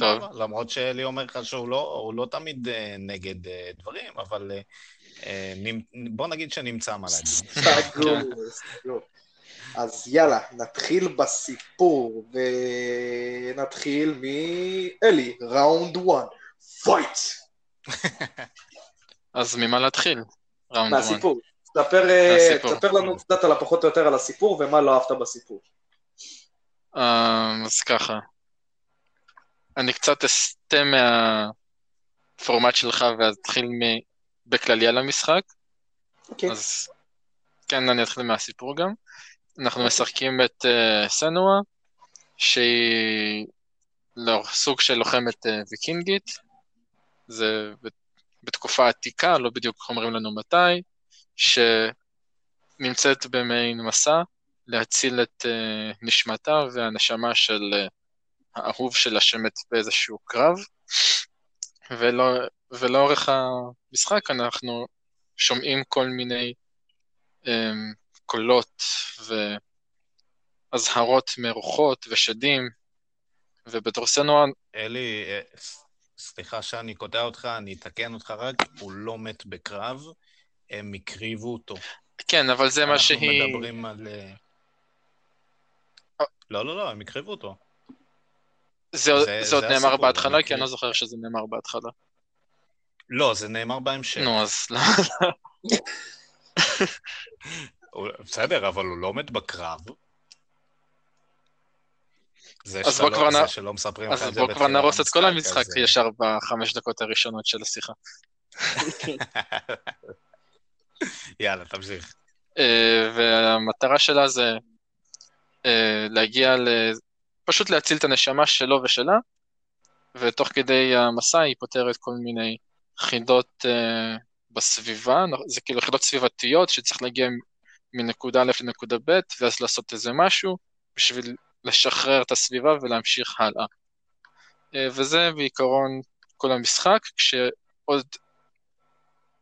Speaker 2: סבבה, למרות שאלי אומר לך שהוא לא, הוא לא תמיד אה, נגד אה, דברים, אבל אה, בוא נגיד שנמצא מה להגיד.
Speaker 1: סגור, סגור. אז יאללה, נתחיל בסיפור, ונתחיל מאלי, round 1, fight!
Speaker 3: אז ממה להתחיל? round 1.
Speaker 1: מהסיפור. תספר,
Speaker 3: מהסיפור.
Speaker 1: תספר לנו קצת על הפחות או יותר על הסיפור ומה לא אהבת בסיפור.
Speaker 3: אז ככה. אני קצת אסטה מהפורמט שלך ואתחיל בכללי על המשחק.
Speaker 1: אוקיי.
Speaker 3: אז כן, אני אתחיל מהסיפור גם. אנחנו משחקים את uh, סנואה, שהיא לא, סוג של לוחמת אה, ויקינגית. זה בתקופה עתיקה, לא בדיוק אומרים לנו מתי, שנמצאת במעין מסע להציל את אה, נשמתה והנשמה של אה, האהוב שלה שמת באיזשהו קרב. ולא, ולאורך המשחק אנחנו שומעים כל מיני um, קולות ואזהרות מרוחות ושדים, ובתור סנואר...
Speaker 2: אלי, אה, סליחה שאני קוטע אותך, אני אתקן אותך רק, הוא לא מת בקרב, הם הקריבו אותו.
Speaker 3: כן, אבל זה מה שהיא...
Speaker 2: אנחנו מדברים על... אה, לא, לא, לא, הם הקריבו אותו.
Speaker 3: זה,
Speaker 2: זה-
Speaker 3: זה, עוד נאמר בהתחלה, כי אני לא
Speaker 2: מכיר.
Speaker 3: זוכר שזה נאמר בהתחלה.
Speaker 2: לא, זה נאמר בהמשך.
Speaker 3: נו, אז לא.
Speaker 2: הוא- בסדר, אבל הוא לא מת בקרב. זה
Speaker 3: אז
Speaker 2: שאתה
Speaker 3: בוא
Speaker 2: לא-
Speaker 3: כבר נ-
Speaker 2: שלא מספרים
Speaker 3: אז בוא כבר נהרוס את כל המשחק
Speaker 2: אז, אה,
Speaker 3: ישר בחמש דקות הראשונות של השיחה.
Speaker 2: יאללה, תמשיך.
Speaker 3: אה, והמטרה שלה זה אה, להגיע ל... פשוט להציל את הנשמה שלו ושלה, ותוך כדי המסע היא פותרת כל מיני חידות אה, בסביבה, זה כאילו חידות סביבתיות שצריך להגיע מנקודה א' לנקודה ב', ואז לעשות איזה משהו בשביל לשחרר את הסביבה ולהמשיך הלאה. אה, וזה בעיקרון כל המשחק, כשעוד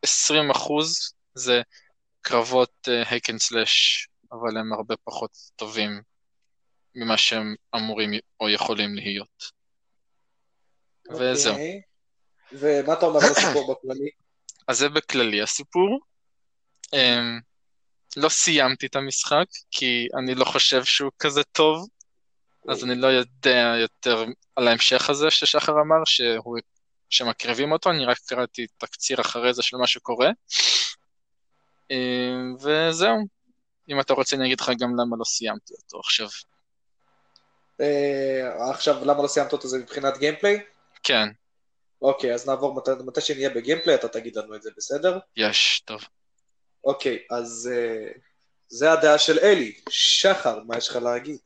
Speaker 3: 20 אחוז זה קרבות היק אנד סלאש, אבל הם הרבה פחות טובים ממה שהם אמורים או יכולים להיות. וזהו.
Speaker 1: אוקיי. ומה אתה אומר על הסיפור בכללי?
Speaker 3: אז זה בכללי הסיפור. Um, לא סיימתי את המשחק, כי אני לא חושב שהוא כזה טוב, אז אני לא יודע יותר על ההמשך הזה ששחר אמר, שהוא, שמקריבים אותו, אני רק קראתי תקציר אחרי זה של מה שקורה. Um, וזהו. אם אתה רוצה אני אגיד לך גם למה לא סיימתי אותו עכשיו.
Speaker 1: אה, עכשיו, למה לא סיימת אותו זה מבחינת גיימפליי?
Speaker 3: כן,
Speaker 1: אוקיי, אז נעבור, מתי, מתי שנהיה בגיימפליי אתה תגיד לנו את זה, בסדר?
Speaker 3: יש, טוב.
Speaker 1: אוקיי, אז אה, זה הדעה של אלי. שחר, מה יש לך להגיד?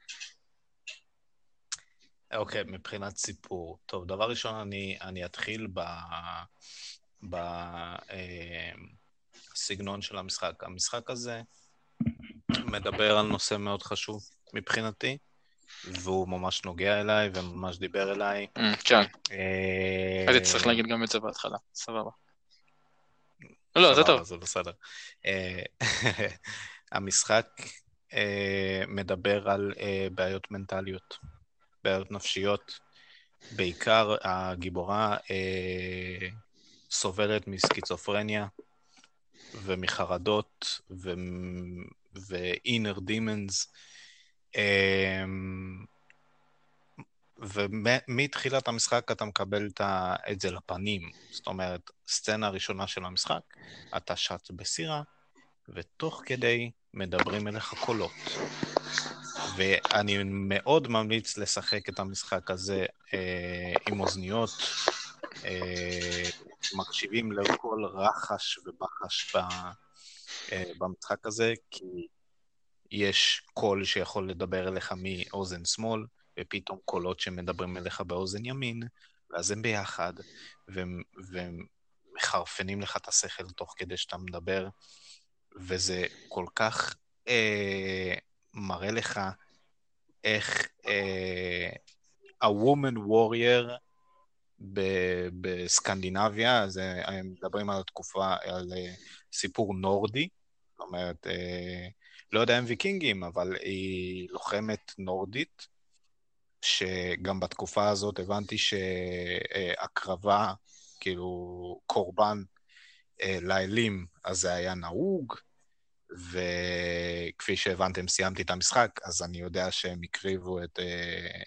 Speaker 2: אוקיי, מבחינת סיפור. טוב, דבר ראשון, אני, אני אתחיל ב... ב... אה, של המשחק. המשחק הזה מדבר על נושא מאוד חשוב מבחינתי, והוא ממש נוגע אליי וממש דיבר אליי.
Speaker 3: Mm, כן,
Speaker 2: אה,
Speaker 3: הייתי צריך להגיד גם את זה בהתחלה, סבבה. לא, זה טוב.
Speaker 2: זה בסדר. אה, המשחק אה, מדבר על בעיות מנטליות, בעיות נפשיות. בעיקר הגיבורה סובלת מסקיצופרניה ומחרדות ו-inner demons. אה, ומתחילת המשחק אתה מקבל את זה לפנים. זאת אומרת, סצנה ראשונה של המשחק, אתה שט בסירה, ותוך כדי מדברים אליך קולות. ואני מאוד ממליץ לשחק את המשחק הזה אה, עם אוזניות, אה, מקשיבים לכל רחש ובחש ב, אה, במשחק הזה, כי יש קול שיכול לדבר אליך מאוזן שמאל, ופתאום קולות שמדברים אליך באוזן ימין, ואז הם ביחד, והם, והם מחרפנים לך את השכל תוך כדי שאתה מדבר, וזה כל כך אה, מראה לך איך אה, ה-woman warrior בסקנדינביה, זה, הם מדברים על התקופה, על אה, סיפור נורדי, זאת אומרת, אה, לא יודע אם ויקינגים, אבל היא לוחמת נורדית, שגם בתקופה הזאת הבנתי שהקרבה, כאילו קורבן אה, לאלים, אז זה היה נהוג, וכפי שהבנתם, סיימתי את המשחק, אז אני יודע שהם הקריבו את, אה,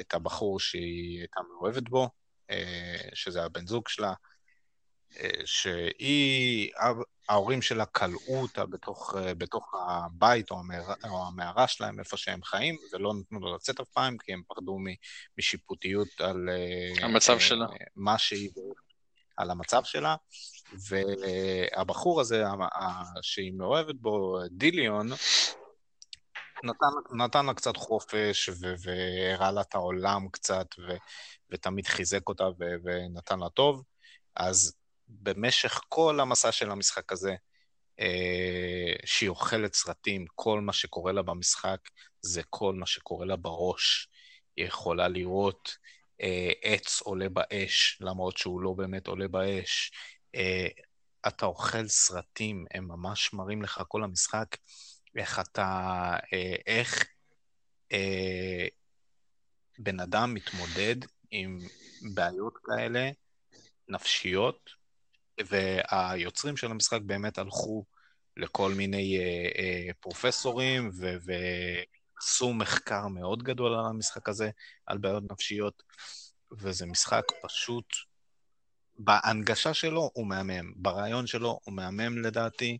Speaker 2: את הבחור שהיא הייתה מאוהבת בו, אה, שזה הבן זוג שלה, שהיא, ההורים שלה כלאו אותה בתוך, אה, בתוך הבית או, המערה, או המערה שלהם, איפה שהם חיים, ולא נתנו לו לצאת אף פעם, כי הם פחדו משיפוטיות על... אה,
Speaker 3: המצב
Speaker 2: אה,
Speaker 3: שלה.
Speaker 2: מה שהיא... על המצב שלה, והבחור הזה, שהיא מאוהבת בו, דיליון, נתן, נתן לה קצת חופש והראה לה את העולם קצת, ו- ותמיד חיזק אותה ו- ונתן לה טוב. אז במשך כל המסע של המשחק הזה, אה, שהיא אוכלת סרטים, כל מה שקורה לה במשחק זה כל מה שקורה לה בראש. היא יכולה לראות אה, עץ עולה באש, למרות שהוא לא באמת עולה באש. אה, אתה אוכל סרטים, הם ממש מראים לך כל המשחק, איך אתה, אה, איך אה, בן אדם מתמודד עם בעיות כאלה, נפשיות, והיוצרים של המשחק באמת הלכו לכל מיני אה, אה, פרופסורים ועשו מחקר מאוד גדול על המשחק הזה, על בעיות נפשיות, וזה משחק פשוט, בהנגשה שלו הוא מהמם, ברעיון שלו הוא מהמם לדעתי,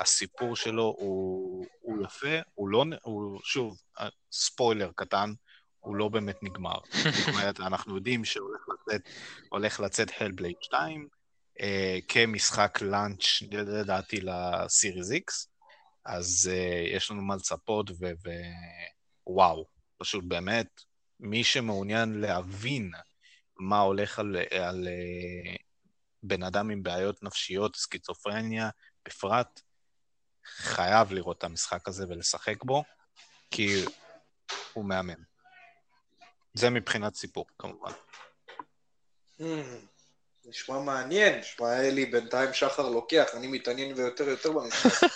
Speaker 2: הסיפור שלו הוא, הוא יפה, הוא לא, הוא, שוב, ספוילר קטן, הוא לא באמת נגמר. זאת אומרת, אנחנו יודעים שהולך לצאת, Hellblade 2, אה, כמשחק לאנץ' לדעתי לסיריס X, אז אה, יש לנו מה לצפות, ווואו, פשוט באמת, מי שמעוניין להבין מה הולך על, על אה, בן אדם עם בעיות נפשיות, סקיצופרניה בפרט, חייב לראות את המשחק הזה ולשחק בו, כי הוא מהמם. זה מבחינת סיפור, כמובן.
Speaker 1: Hmm, נשמע מעניין, נשמע לי בינתיים שחר לוקח, אני מתעניין ויותר ויותר במשחק.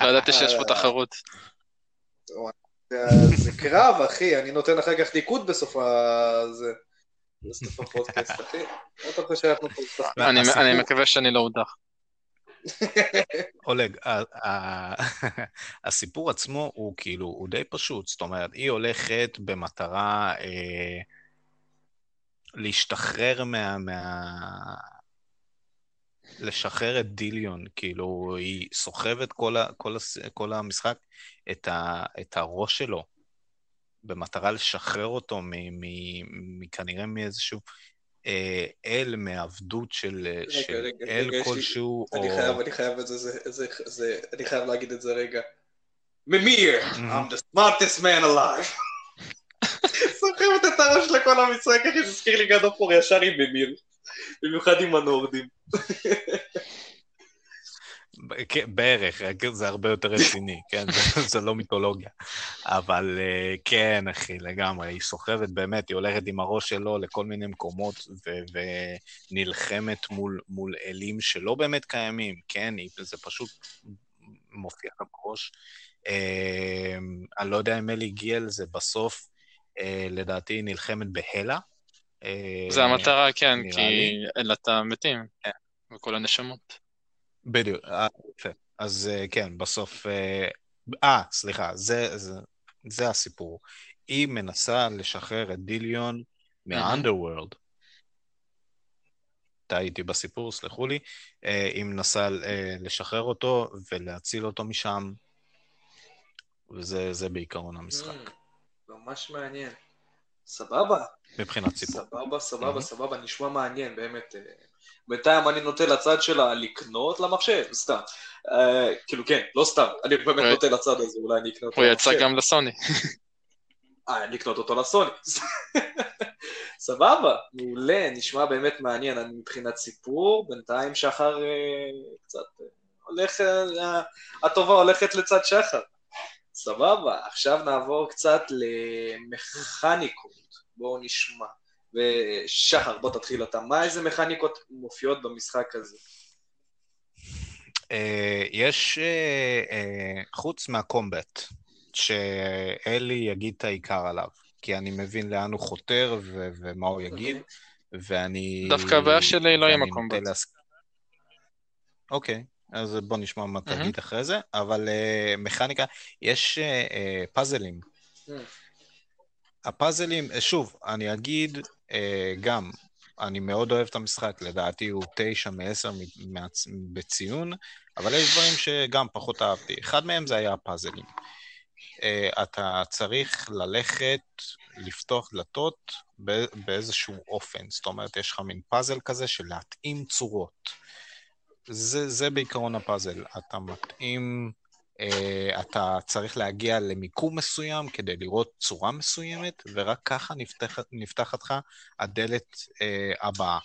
Speaker 3: לא ידעתי שיש פה תחרות.
Speaker 1: זה קרב, אחי, אני נותן אחר כך ניקוד בסוף הזה. בסוף הפודקאסט, אחי. מה אתה חושב שאנחנו פה משחקים?
Speaker 3: אני- מקווה שאני לא הודח.
Speaker 2: אולג, הסיפור עצמו הוא כאילו, הוא די פשוט. זאת אומרת, היא הולכת במטרה אה, להשתחרר מה... מה... לשחרר את דיליון, כאילו, היא סוחבת כל, ה, כל, הס, כל המשחק את, ה, את הראש שלו, במטרה לשחרר אותו מ, מ, מ, כנראה מאיזשהו אה, אל מעבדות של,
Speaker 1: רגע,
Speaker 2: של
Speaker 1: רגע,
Speaker 2: אל
Speaker 1: רגע, יש לי-
Speaker 2: כלשהו,
Speaker 1: אני
Speaker 2: או...
Speaker 1: חייב, אני חייב את זה, זה, זה, זה, אני חייב להגיד את זה רגע. ממיר, I'm the smartest man alive. סוחבת את הראש לכל המשחק, אחי, זה הזכיר לי גד אופור ישר עם ממיר. במיוחד עם הנורדים.
Speaker 2: כן, בערך, רק זה הרבה יותר רציני, כן? זה, זה לא מיתולוגיה. אבל אה, כן, אחי, לגמרי, היא סוחבת באמת, היא הולכת עם הראש שלו לכל מיני מקומות ונלחמת מול, מול אלים שלא באמת קיימים, כן? היא, זה פשוט מופיע לה בראש. אה, אני לא יודע אם אלי הגיע לזה בסוף, לדעתי היא נלחמת בהלה. אה,
Speaker 3: זה המטרה, כן, כי
Speaker 2: לי.
Speaker 3: אלא אתה מתים. וכל הנשמות.
Speaker 2: בדיוק, אה. אז אה, כן, בסוף... אה, אה, סליחה, זה, זה, זה הסיפור. היא מנסה לשחרר את דיליון מהאנדרוורלד. טעיתי בסיפור, סלחו לי. אה, היא מנסה אה, לשחרר אותו ולהציל אותו משם, וזה זה בעיקרון המשחק,
Speaker 1: ממש מעניין. סבבה,
Speaker 2: מבחינת סיפור.
Speaker 1: סבבה, סבבה,
Speaker 2: Mhm.
Speaker 1: סבבה, נשמע מעניין, באמת. אה, בינתיים אני נוטה לצד שלה לקנות למחשב, סתם. אה, כאילו, כן, לא סתם, אני באמת נוטה לצד הזה, אולי אני אקנה אותו
Speaker 3: הוא יצא
Speaker 1: למחשב.
Speaker 3: גם לסוני.
Speaker 1: אה, לקנות אותו לסוני. סבבה, מעולה, נשמע באמת מעניין, אני מבחינת סיפור, בינתיים שחר אה, קצת אה, הולך, אה, הטובה הולכת לצד שחר. סבבה, עכשיו נעבור קצת למכניקות, בואו נשמע. ושחר, בוא תתחיל אתה, מה איזה מכניקות מופיעות במשחק הזה?
Speaker 2: אה, יש, אה, אה, חוץ מהקומבט, שאלי יגיד את העיקר עליו, כי אני מבין לאן הוא חותר ו- ומה הוא יגיד, ואני...
Speaker 3: דווקא הבעיה שלי לא עם הקומבט.
Speaker 2: אוקיי, אז בוא נשמע מה
Speaker 3: מהמם.
Speaker 2: תגיד אחרי זה, אבל אה, מכניקה, יש אה, אה, פאזלים.
Speaker 1: Mm.
Speaker 2: הפאזלים, שוב, אני אגיד אה, גם, אני מאוד אוהב את המשחק, לדעתי הוא תשע מעשר בציון, אבל יש דברים שגם פחות אהבתי. אחד מהם זה היה הפאזלים. אה, אתה צריך ללכת, לפתוח דלתות באיזשהו אופן. זאת אומרת, יש לך מין פאזל כזה של להתאים צורות. זה, זה בעיקרון הפאזל. אתה מתאים אה, אתה צריך להגיע למיקום מסוים כדי לראות צורה מסוימת, ורק ככה נפתחת, נפתחת לך הדלת אה, הבאה.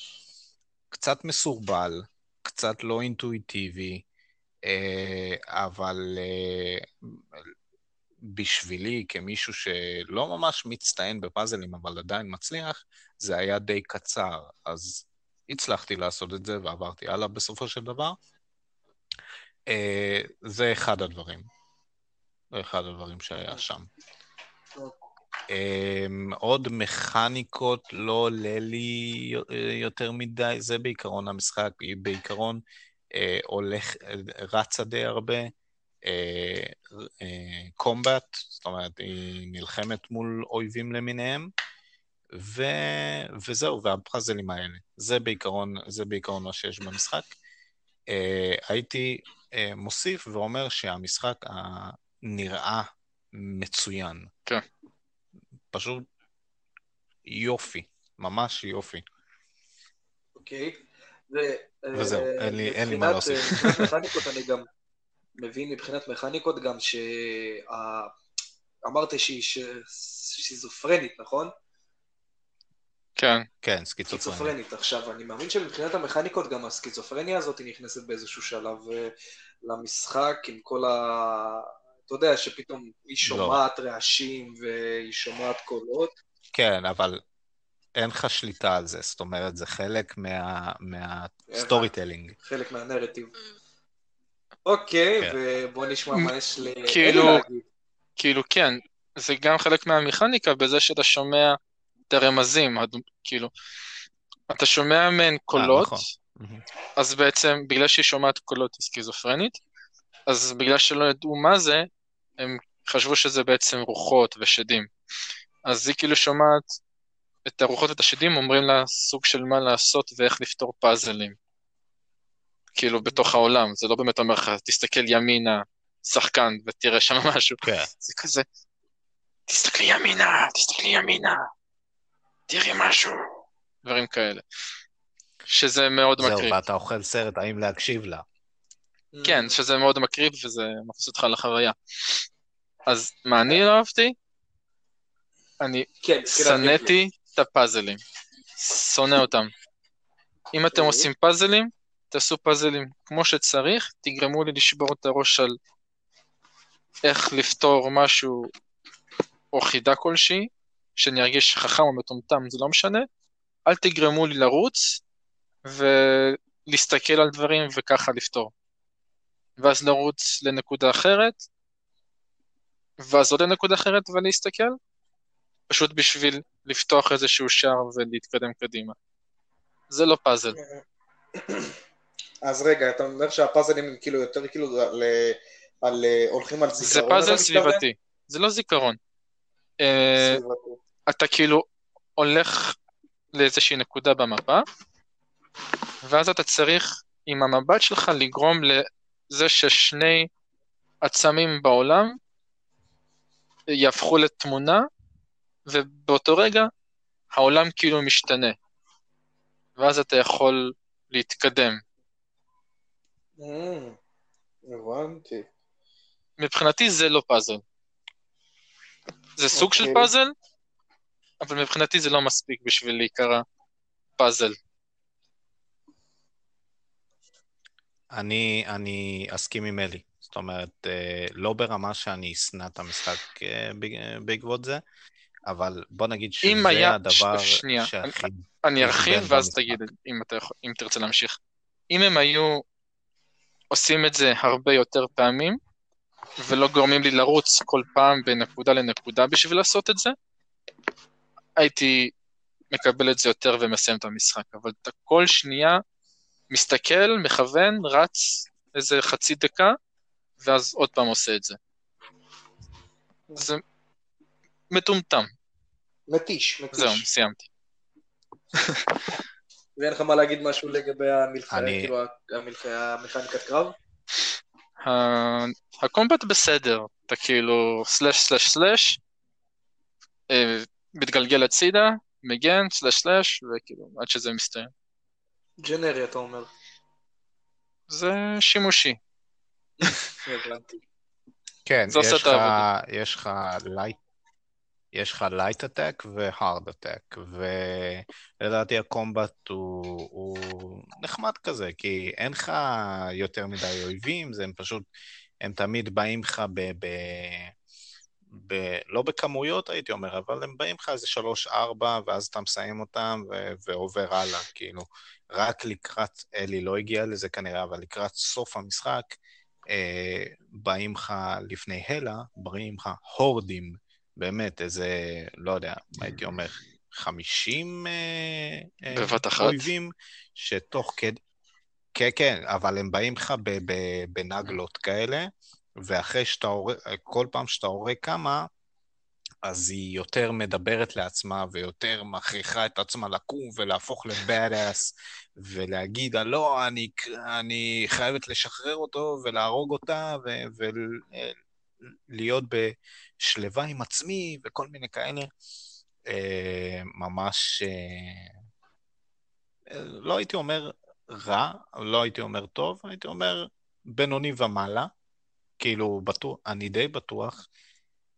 Speaker 2: קצת מסורבל, קצת לא אינטואיטיבי, אה, אבל אה, בשבילי, כמישהו שלא ממש מצטיין בפאזלים, אבל עדיין מצליח, זה היה די קצר. אז הצלחתי לעשות את זה ועברתי הלאה בסופו של דבר. אה, זה אחד הדברים. זה אחד הדברים שהיה שם. Um, עוד מכניקות לא עולה לי יותר מדי, זה בעיקרון המשחק, בעיקרון uh, הולך, רצה די הרבה, קומבט, uh, uh, זאת אומרת, היא נלחמת מול אויבים למיניהם, ו... וזהו, והפאזלים האלה. זה בעיקרון, זה בעיקרון מה שיש במשחק. Uh, הייתי uh, מוסיף ואומר שהמשחק נראה מצוין.
Speaker 3: כן.
Speaker 2: פשוט יופי, ממש יופי.
Speaker 1: אוקיי.
Speaker 2: וזהו,
Speaker 1: אה,
Speaker 2: אין לי, אין לי מה להוסיף.
Speaker 1: מבחינת מכניקות אני גם מבין מבחינת מכניקות גם ש... אמרת שהיא שיזופרנית, נכון?
Speaker 3: כן.
Speaker 2: כן, סקיצופרנית.
Speaker 1: סקיצופרנית. עכשיו, אני מאמין שמבחינת המכניקות גם הסקיצופרניה הזאת נכנסת באיזשהו שלב אה, למשחק עם כל ה... אתה יודע שפתאום היא
Speaker 2: לא.
Speaker 1: שומעת רעשים והיא שומעת קולות.
Speaker 2: כן, אבל אין לך שליטה על זה, זאת אומרת, זה חלק מה... מה storytelling.
Speaker 1: חלק מהנרטיב. אוקיי,
Speaker 2: כן.
Speaker 1: ובוא נשמע מה יש לאלי
Speaker 3: כאילו-
Speaker 1: להגיד.
Speaker 3: כאילו כן, זה גם חלק מהמכניקה בזה שאתה שומע את הרמזים, כאילו, אתה שומע מהן קולות,
Speaker 2: נכון.
Speaker 3: אז בעצם בגלל שהיא שומעת קולות היא סכיזופרנית, אז בגלל שלא ידעו מה זה, הם חשבו שזה בעצם רוחות ושדים. אז היא כאילו שומעת את הרוחות ואת השדים, אומרים לה סוג של מה לעשות ואיך לפתור פאזלים. כאילו בתוך העולם, זה לא באמת אומר לך, תסתכל ימינה, שחקן, ותראה שם משהו.
Speaker 2: כן.
Speaker 3: זה כזה, תסתכלי ימינה, תסתכלי ימינה, תראי משהו, דברים כאלה. שזה מאוד
Speaker 2: זהו,
Speaker 3: מקריב.
Speaker 2: ואתה אוכל סרט, האם להקשיב לה.
Speaker 3: כן, שזה מאוד מקריב וזה מכניס אותך לחוויה. אז מה אני לא אהבתי? אני
Speaker 1: כן,
Speaker 3: שנאתי את הפאזלים. שונא אותם. אם אתם
Speaker 1: אוקיי.
Speaker 3: עושים פאזלים, תעשו פאזלים כמו שצריך, תגרמו לי לשבור את הראש על איך לפתור משהו או חידה כלשהי, שאני ארגיש חכם או מטומטם, זה לא משנה. אל תגרמו לי לרוץ ולהסתכל על דברים וככה לפתור. ואז לרוץ לנקודה אחרת, ואז עוד לנקודה אחרת ולהסתכל, פשוט בשביל לפתוח איזשהו שער ולהתקדם קדימה. זה לא פאזל.
Speaker 1: אז רגע, אתה אומר שהפאזלים הם כאילו יותר כאילו על, על הולכים על
Speaker 3: זה
Speaker 1: זיכרון?
Speaker 3: פאזל
Speaker 1: אתה מתכוון?
Speaker 3: סביבתי, זה לא זיכרון. אה,
Speaker 1: סביבתי.
Speaker 3: אתה כאילו הולך לאיזושהי נקודה במפה, ואז אתה צריך עם המבט שלך לגרום לזה ששני עצמים בעולם יהפכו לתמונה, ובאותו רגע העולם כאילו משתנה. ואז אתה יכול להתקדם.
Speaker 1: אה, הבנתי.
Speaker 3: מבחינתי זה לא פאזל. זה סוג של
Speaker 1: אוקיי.
Speaker 3: פאזל, אבל מבחינתי זה לא מספיק בשביל להיקרא פאזל.
Speaker 2: אני, אני אסכים עם אלי. זאת אומרת, אה, לא ברמה שאני אשנא את המשחק אה, בעקבות זה, אבל בוא נגיד שזה
Speaker 3: אם היה-
Speaker 2: הדבר
Speaker 3: ש- שנייה,
Speaker 2: שהכי...
Speaker 3: אני ארחיב ואז
Speaker 2: במשחק.
Speaker 3: תגיד אם, אתה יכול, אם תרצה להמשיך. אם הם היו עושים את זה הרבה יותר פעמים, ולא גורמים לי לרוץ כל פעם בנקודה לנקודה בשביל לעשות את זה, הייתי מקבל את זה יותר ומסיים את המשחק. אבל אתה כל שנייה מסתכל, מכוון, רץ איזה חצי דקה, ואז עוד פעם עושה את זה. זה מטומטם.
Speaker 1: מתיש, מתיש.
Speaker 3: זהו, סיימתי.
Speaker 1: ואין לך מה להגיד משהו לגבי המלחמה,
Speaker 2: אני-
Speaker 1: כאילו המלחמה, המכניקת קרב?
Speaker 3: ה- הקומבט בסדר, אתה כאילו סלאש סלאש סלאש, אה, מתגלגל הצידה, מגן, סלאש סלאש, וכאילו, עד שזה מסתיים.
Speaker 1: ג'נרי, אתה אומר.
Speaker 3: זה שימושי.
Speaker 2: כן. יש לך
Speaker 3: light,
Speaker 2: יש לך light attack ו hard attack, ולדעתי ה combat הוא, הוא נחמד כזה, כי אין לך יותר מדי אויבים, זה הם פשוט, הם תמיד באים לך ב... ב... ב... לא בכמויות הייתי אומר, אבל הם באים לך איזה שלוש-ארבע, ואז אתה מסיים אותם ו... ועובר הלאה, כאילו. רק לקראת, אלי לא הגיע לזה כנראה, אבל לקראת סוף המשחק, אה, באים לך לפני הלה, באים לך הורדים, באמת, איזה, לא יודע, הייתי אומר, 50 אה, אה,
Speaker 3: בבת אחת?
Speaker 2: אויבים, שתוך כדי... כן, כן, אבל הם באים לך בנגלות כאלה, ואחרי שאתה הורג, כל פעם שאתה הורג כמה, אז היא יותר מדברת לעצמה ויותר מכריחה את עצמה לקום ולהפוך לבאד-אס ולהגיד, לא, אני, אני חייבת לשחרר אותו ולהרוג אותה ולהיות בשלווה עם עצמי וכל מיני כאלה. אה, ממש, אה, לא הייתי אומר רע, לא הייתי אומר טוב, הייתי אומר בינוני ומעלה. כאילו, בטוח, אני די בטוח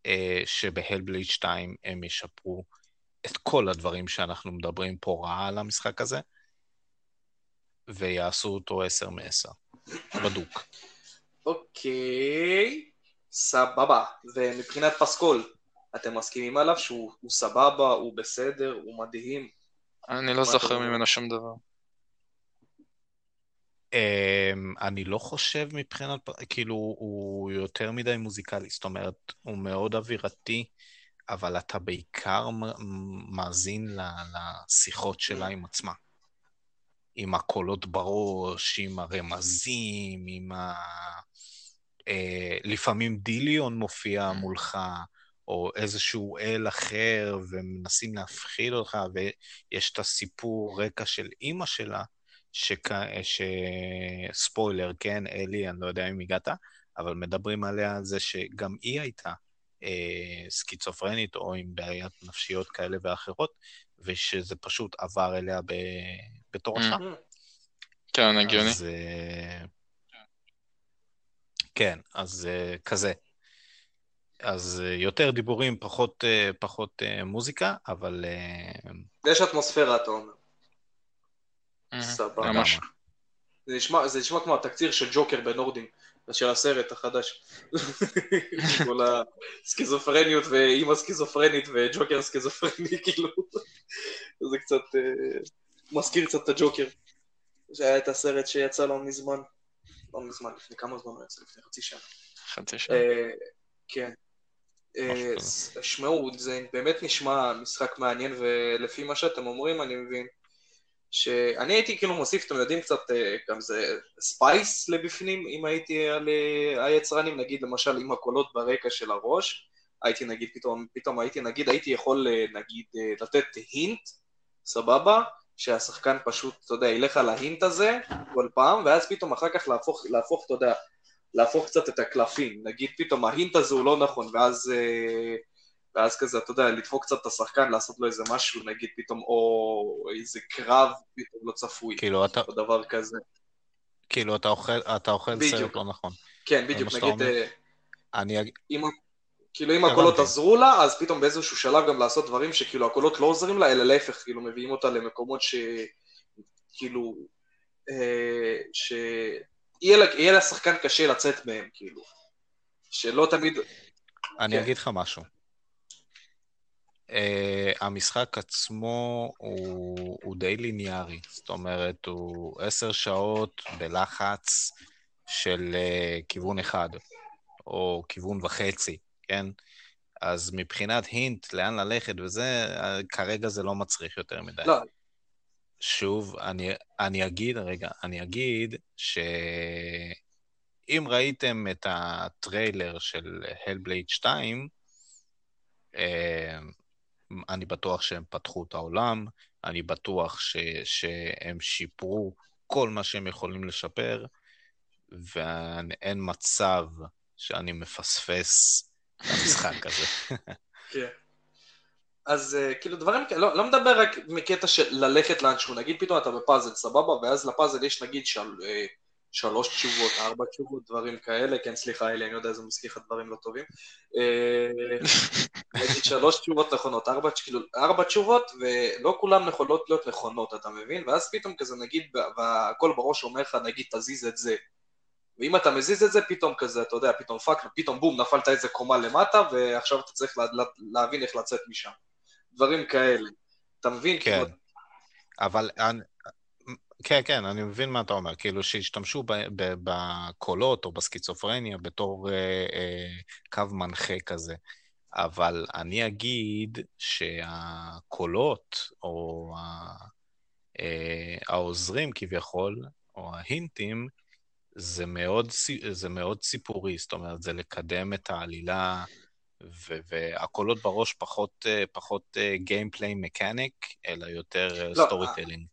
Speaker 2: אה, שבהלבלייד 2 הם ישפרו את כל הדברים שאנחנו מדברים פה רעה על המשחק הזה, ויעשו אותו 10 מ-10. בדוק.
Speaker 1: אוקיי, סבבה. ומבחינת פסקול, אתם מסכימים עליו שהוא הוא סבבה, הוא בסדר, הוא מדהים?
Speaker 3: אני לא זוכר? ממנו שום דבר.
Speaker 2: אמ, אני לא חושב מבחינת, כאילו, הוא יותר מדי מוזיקלי, זאת אומרת, הוא מאוד אווירתי, אבל אתה בעיקר מאזין לשיחות שלה עם עצמה. עם הקולות בראש, עם הרמזים, עם ה... אה, לפעמים דיליון מופיע מולך, או איזשהו אל אחר, ומנסים להפחיד אותך, ויש את הסיפור רקע של אימא שלה, שכ... ש... ספוילר, כן, אלי, אני לא יודע אם הגעת, אבל מדברים עליה על זה שגם היא הייתה אה, סקיצופרנית או עם בעיות נפשיות כאלה ואחרות, ושזה פשוט עבר אליה ב... בתורשה.
Speaker 3: Mm. כן, הגיוני.
Speaker 2: אז... אה, כן, אז אה, כזה. אז אה, יותר דיבורים, פחות, אה, פחות מוזיקה, אבל
Speaker 1: יש אטמוספירה, אתה אומר. סבבה.
Speaker 3: ממש.
Speaker 1: זה נשמע, זה נשמע כמו התקציר של ג'וקר בנורדים, של הסרט החדש. כל הסכיזופרניות ואימא סכיזופרנית וג'וקר סכיזופרני, כאילו. זה קצת, אה, מזכיר קצת את הג'וקר. שהיה את הסרט שיצא לא מזמן. לא מזמן, לפני כמה זמן הוא יצא? לפני חצי שנה.
Speaker 3: חצי שעה.
Speaker 1: אה, כן. אה, שמעו, זה באמת נשמע משחק מעניין, ולפי מה שאתם אומרים, אני מבין שאני הייתי כאילו מוסיף, אתם יודעים קצת, אה, גם זה space לבפנים, אם הייתי על אה, היצרנים, נגיד למשל עם הקולות ברקע של הראש, הייתי נגיד פתאום, פתאום הייתי נגיד, הייתי יכול אה, נגיד לתת hint, סבבה? שהשחקן פשוט, אתה יודע, ילך על ה hint הזה כל פעם, ואז פתאום אחר כך להפוך, להפוך, אתה יודע, להפוך קצת את הקלפים, נגיד פתאום ה hint הזה הוא לא נכון, ואז, אה, ואז כזה, אתה יודע, לדפוק קצת את השחקן, לעשות לו איזה משהו, נגיד פתאום, או איזה קרב פתאום לא צפוי,
Speaker 2: כאילו אתה,
Speaker 1: או דבר כזה.
Speaker 2: כאילו אתה אוכל, אתה אוכל. סרט לא נכון.
Speaker 1: כן, בדיוק, נגיד? אה,
Speaker 2: אני,
Speaker 1: אם, כאילו אם הקולות. עזרו לה, אז פתאום באיזשהו שלב גם לעשות דברים שכאילו הקולות לא עוזרים לה, אלא להפך, כאילו מביאים אותה למקומות ש... כאילו, אה, שיהיה לה- יהיה לשחקן קשה לצאת מהם, כאילו. שלא תמיד...
Speaker 2: אני
Speaker 1: כן.
Speaker 2: אגיד לך משהו. Uh, המשחק עצמו הוא, הוא די ליניארי, זאת אומרת, הוא עשר שעות בלחץ של uh, כיוון אחד, או כיוון וחצי, כן? אז מבחינת הינט לאן ללכת וזה, uh, כרגע זה לא מצריך יותר מדי.
Speaker 1: לא,
Speaker 2: שוב, אני, אני אגיד, רגע, אני אגיד שאם ראיתם את הטריילר של Hellblade 2, אה, אני בטוח שהם פתחו את העולם, אני בטוח ש, שהם שיפרו כל מה שהם יכולים לשפר, ואין מצב שאני מפספס המשחק הזה.
Speaker 1: כן. אז אה, כאילו דברים כאלה, לא, לא מדבר רק מקטע של ללכת לאנשהו, נגיד פתאום אתה בפאזל, סבבה, ואז לפאזל יש נגיד של, אה, שלוש תשובות, ארבע תשובות, דברים כאלה, כן סליחה אלי, אני יודע איזה לך דברים לא טובים. אה, נגיד שלוש תשובות נכונות, ארבע, כאילו, ארבע תשובות, ולא כולן יכולות להיות נכונות, אתה מבין? ואז פתאום כזה נגיד, והכל בראש אומר לך, נגיד תזיז את זה. ואם אתה מזיז את זה, פתאום כזה, אתה יודע, פתאום fuck, פתאום בום, נפלת איזה קומה למטה, ועכשיו אתה צריך לה, להבין איך לצאת משם. דברים כאלה. אתה מבין?
Speaker 2: כן. כאילו... אבל כן, כן, אני מבין מה אתה אומר. כאילו, שהשתמשו בקולות או בסקיצופרניה בתור אה, אה, קו מנחה כזה. אבל אני אגיד שהקולות, או אה, העוזרים כביכול, או ההינטים, זה מאוד, זה מאוד סיפורי, זאת אומרת, זה לקדם את העלילה, והקולות בראש פחות, אה, פחות gameplay אה, mechanic, אלא יותר story אה, telling.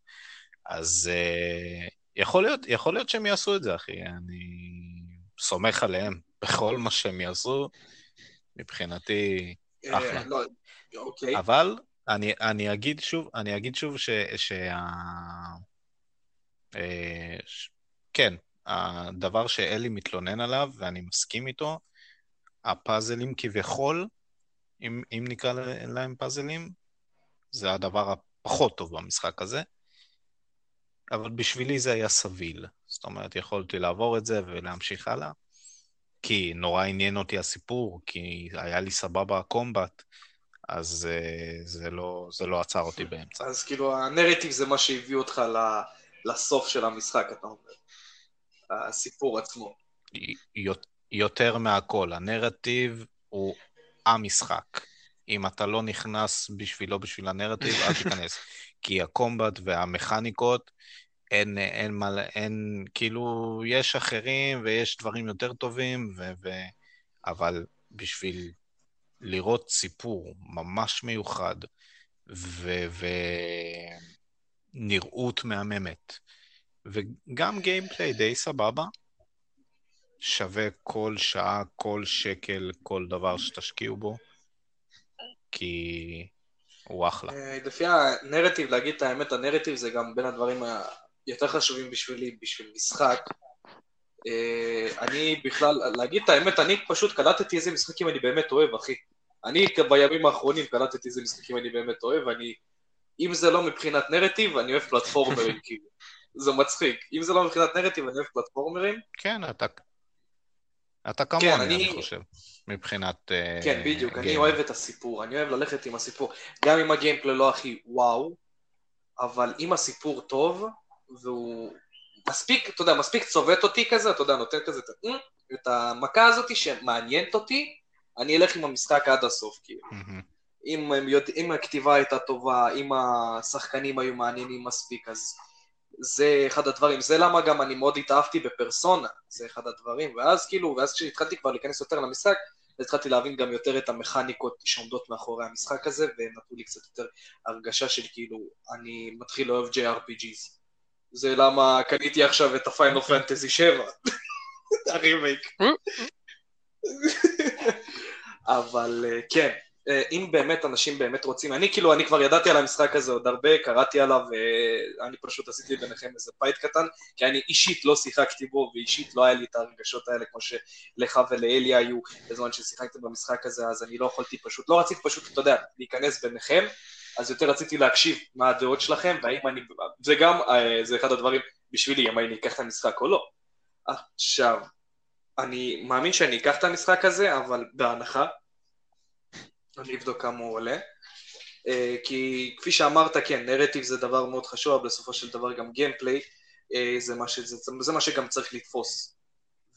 Speaker 2: אז uh, יכול, להיות, יכול להיות שהם יעשו את זה, אחי. אני סומך עליהם בכל מה שהם יעשו. מבחינתי, אה, אחלה. לא, אוקיי. אבל אני, אני אגיד שוב, אני אגיד שוב ש... שה... אה, ש... כן, הדבר שאלי מתלונן עליו, ואני מסכים איתו, הפאזלים כביכול, אם, אם נקרא להם פאזלים, זה הדבר הפחות טוב במשחק הזה. אבל בשבילי זה היה סביל. זאת אומרת, יכולתי לעבור את זה ולהמשיך הלאה. כי נורא עניין אותי הסיפור, כי היה לי סבבה הקומבט, אז uh, זה, לא, זה לא עצר אותי באמצע.
Speaker 1: אז כאילו הנרטיב זה מה שהביא אותך לסוף של המשחק, אתה אומר. הסיפור עצמו.
Speaker 2: יותר מהכל, הנרטיב הוא המשחק. אם אתה לא נכנס בשבילו בשביל הנרטיב, אל תיכנס. כי הקומבט והמכניקות, אין, אין מה, אין, כאילו, יש אחרים ויש דברים יותר טובים, ו, ו, אבל בשביל לראות סיפור ממש מיוחד, ו, ונראות מהממת, וגם גיימפליי די סבבה, שווה כל שעה, כל שקל, כל דבר שתשקיעו בו, כי הוא אחלה.
Speaker 1: אה, לפי הנרטיב, להגיד את האמת, הנרטיב זה גם בין הדברים היותר חשובים בשבילי, בשביל משחק. אה, אני בכלל, להגיד את האמת, אני פשוט קלטתי איזה משחקים אני באמת אוהב, אחי. אני בימים האחרונים קלטתי איזה משחקים אני באמת אוהב, אני... אם זה לא מבחינת נרטיב, אני אוהב פלטפורמרים, כאילו. זה מצחיק. אם זה לא מבחינת נרטיב, אני אוהב פלטפורמרים.
Speaker 2: כן, אתה... אתה כמוני, כן, אני... אני חושב. מבחינת...
Speaker 1: אה, כן, בדיוק, uh, אני אוהב את הסיפור, אני אוהב ללכת עם הסיפור. גם אם הגיימפלי לא הכי וואו, אבל אם הסיפור טוב, והוא מספיק, אתה יודע, מספיק צובט אותי כזה, אתה יודע, נותן כזה את, אה, את המכה הזאת שמעניינת אותי, אני אלך עם המשחק עד הסוף, כאילו. אם, יודע, אם הכתיבה הייתה טובה, אם השחקנים היו מעניינים מספיק, אז זה אחד הדברים, זה למה גם אני מאוד התאהבתי בפרסונה, זה אחד הדברים, ואז כאילו, ואז כשהתחלתי כבר להיכנס יותר למשחק, התחלתי להבין גם יותר את המכניקות שעומדות מאחורי המשחק הזה, ונתנו לי קצת יותר הרגשה של כאילו, אני מתחיל לאהוב JRPGs. זה למה קניתי עכשיו את הפיינל פנטזי 7, הרימייק. אבל אה, כן, אה, אם באמת אנשים באמת רוצים, אני כאילו, אני כבר ידעתי על המשחק הזה עוד הרבה, קראתי עליו, אה, פשוט עשיתי ביניכם איזה fight קטן, כי אני אישית לא שיחקתי בו, ואישית לא היה לי את הרגשות האלה כמו שלך ולאלי היו בזמן ששיחקתם במשחק הזה, אז אני לא יכולתי פשוט, לא רציתי פשוט, אתה יודע, להיכנס ביניכם, אז יותר רציתי להקשיב מה הדעות שלכם, והאם אני, זה גם, אה, זה אחד הדברים בשבילי, אם אני אקח את המשחק או לא. עכשיו, אני מאמין שאני אקח את המשחק הזה, אבל בהנחה, אני אבדוק כמה הוא עולה. אה, כי כפי שאמרת, כן, נרטיב זה דבר מאוד חשוב, אבל בסופו של דבר גם גיימפליי אה, זה, זה, זה מה שגם צריך לתפוס.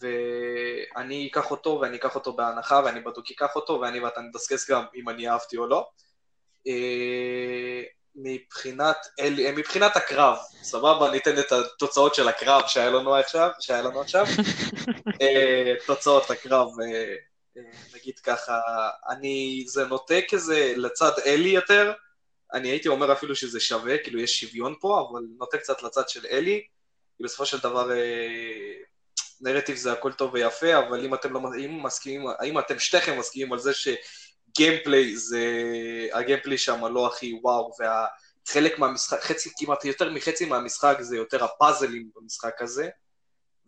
Speaker 1: ואני אקח אותו, ואני אקח אותו בהנחה, ואני בדיוק אקח אותו, ואני ואתה נדסקס גם אם אני אהבתי או לא. אה, מבחינת, אל, מבחינת הקרב, סבבה, ניתן את התוצאות של הקרב שהיה לנו עכשיו, שהיה לנו עכשיו. תוצאות הקרב נגיד ככה, אני, זה נוטה כזה לצד אלי יותר, אני הייתי אומר אפילו שזה שווה, כאילו יש שוויון פה, אבל נוטה קצת לצד של אלי, כי בסופו של דבר אה, נרטיב זה הכל טוב ויפה, אבל אם אתם לא אם מסכימים, האם אתם שתיכם מסכימים על זה שגיימפליי זה, הגיימפליי שם לא הכי וואו, והחלק מהמשחק, חצי, כמעט יותר מחצי מהמשחק זה יותר הפאזלים במשחק הזה,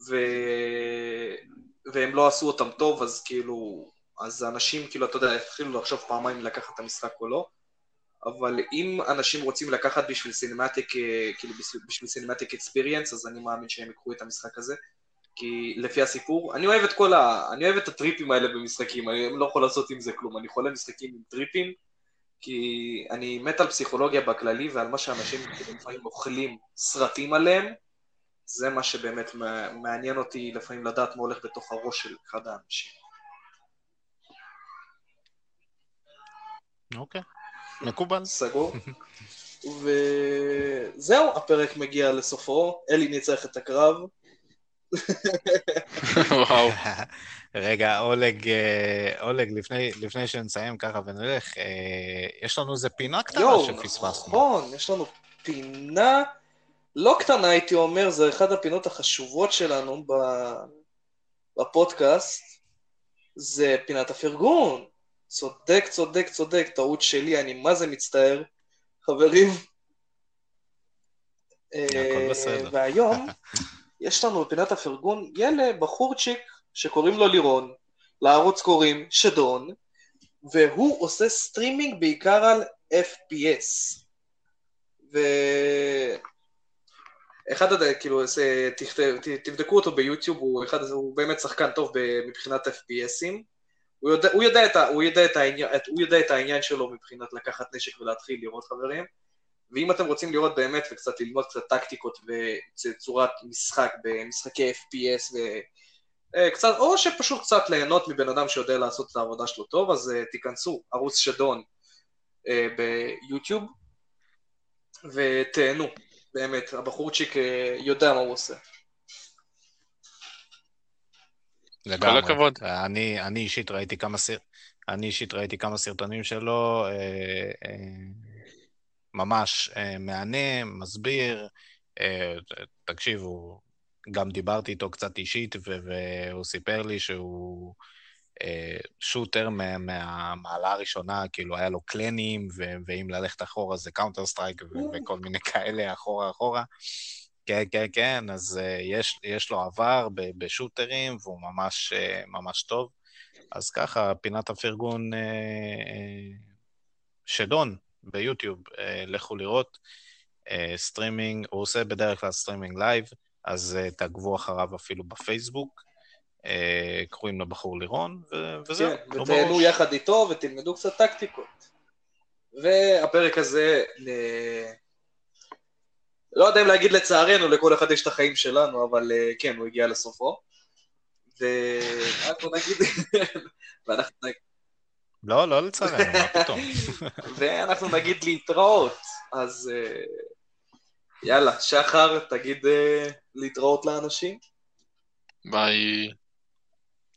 Speaker 1: ו... והם לא עשו אותם טוב, אז כאילו, אז אנשים, כאילו, אתה יודע, התחילו לחשוב פעמיים לקחת את המשחק או לא, אבל אם אנשים רוצים לקחת בשביל cinematic, אה, כאילו בשביל cinematic experience, אז אני מאמין שהם יקחו את המשחק הזה, כי לפי הסיפור, אני אוהב את כל ה... אני אוהב את הטריפים האלה במשחקים, אני לא יכול לעשות עם זה כלום, אני חולה משחקים עם טריפים, כי אני מת על פסיכולוגיה בכללי ועל מה שאנשים כאילו לפעמים אוכלים סרטים עליהם, זה מה שבאמת מעניין אותי לפעמים לדעת מה הולך בתוך הראש של אחד האנשים.
Speaker 2: אוקיי, מקובל.
Speaker 1: סגור. וזהו, הפרק מגיע לסופו, אלי ניצח את הקרב.
Speaker 3: וואו.
Speaker 2: רגע, אולג, אה, אולג, לפני, לפני שנסיים ככה ונלך, אה, יש לנו איזה פינה קטנה
Speaker 1: יואו,
Speaker 2: שפספסנו.
Speaker 1: נכון, יש לנו פינה לא קטנה, הייתי אומר, זה אחת הפינות החשובות שלנו בפודקאסט, זה פינת הפרגון. צודק, צודק, צודק, טעות שלי, אני מה זה מצטער. חברים, אה. והיום יש לנו בפינת הפרגון ילד, בחורצ'יק, שקוראים לו לירון, לערוץ קוראים שדון, והוא עושה סטרימינג בעיקר על FPS. אחד הדברים, כאילו, זה, תבדקו אותו ביוטיוב, הוא, אחד, הוא באמת שחקן טוב מבחינת FPSים. הוא יודע, הוא, יודע את הוא, יודע את הוא יודע את העניין שלו מבחינת לקחת נשק ולהתחיל לראות חברים. ואם אתם רוצים לראות באמת וקצת ללמוד קצת טקטיקות וצורת משחק במשחקי FPS ו... אה, או שפשוט קצת ליהנות מבן אדם שיודע לעשות את העבודה שלו טוב, אז uh, תיכנסו, ערוץ שדון uh, ביוטיוב, ותהנו, באמת, הבחורצ'יק uh, יודע מה הוא עושה.
Speaker 2: לגמרי.
Speaker 3: הכבוד.
Speaker 2: אני, אני אישית ראיתי כמה סרט... אני אישית ראיתי כמה סרטונים שלו, אה, אה, ממש אה, מהנה, מסביר. אה, תקשיבו, גם דיברתי איתו קצת אישית, ו- והוא סיפר לי שהוא אה, shooter מה- מהמעלה הראשונה, כאילו היה לו קלנים, ואם ללכת אחורה זה Counter Strike וכל מיני כאלה, אחורה אחורה. כן, כן, כן, אז אה, יש, יש לו עבר בשוטרים, והוא ממש, אה, ממש טוב. אז ככה, פינת הפרגון אה, אה, שדון ביוטיוב, אה, לכו לראות. אה, streaming, הוא עושה בדרך כלל streaming live, אז אה, תעקבו אחריו אפילו בפייסבוק. אה, קוראים לבחור לירון, ו- וזהו.
Speaker 1: כן,
Speaker 2: לא
Speaker 1: ותהנו
Speaker 2: בראש.
Speaker 1: יחד איתו ותלמדו קצת טקטיקות. והפרק הזה, ל- לא יודע אם להגיד לצערנו, לכל אחד יש את החיים שלנו, אבל אה, כן, הוא הגיע לסופו. ואנחנו נגיד, ואנחנו, נג-
Speaker 2: לא, לא לצערנו, מה פתאום.
Speaker 1: ואנחנו נגיד להתראות. אז אה, יאללה, שחר, תגיד אה, להתראות לאנשים.
Speaker 3: ביי.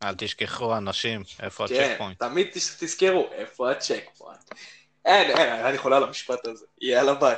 Speaker 2: אל תשכחו, אנשים, איפה
Speaker 1: כן,
Speaker 2: הצ'ק פוינט.
Speaker 1: תמיד תז- תזכרו, איפה ה checkpoint. אין, אין, אני חולה על המשפט הזה. יאללה ביי.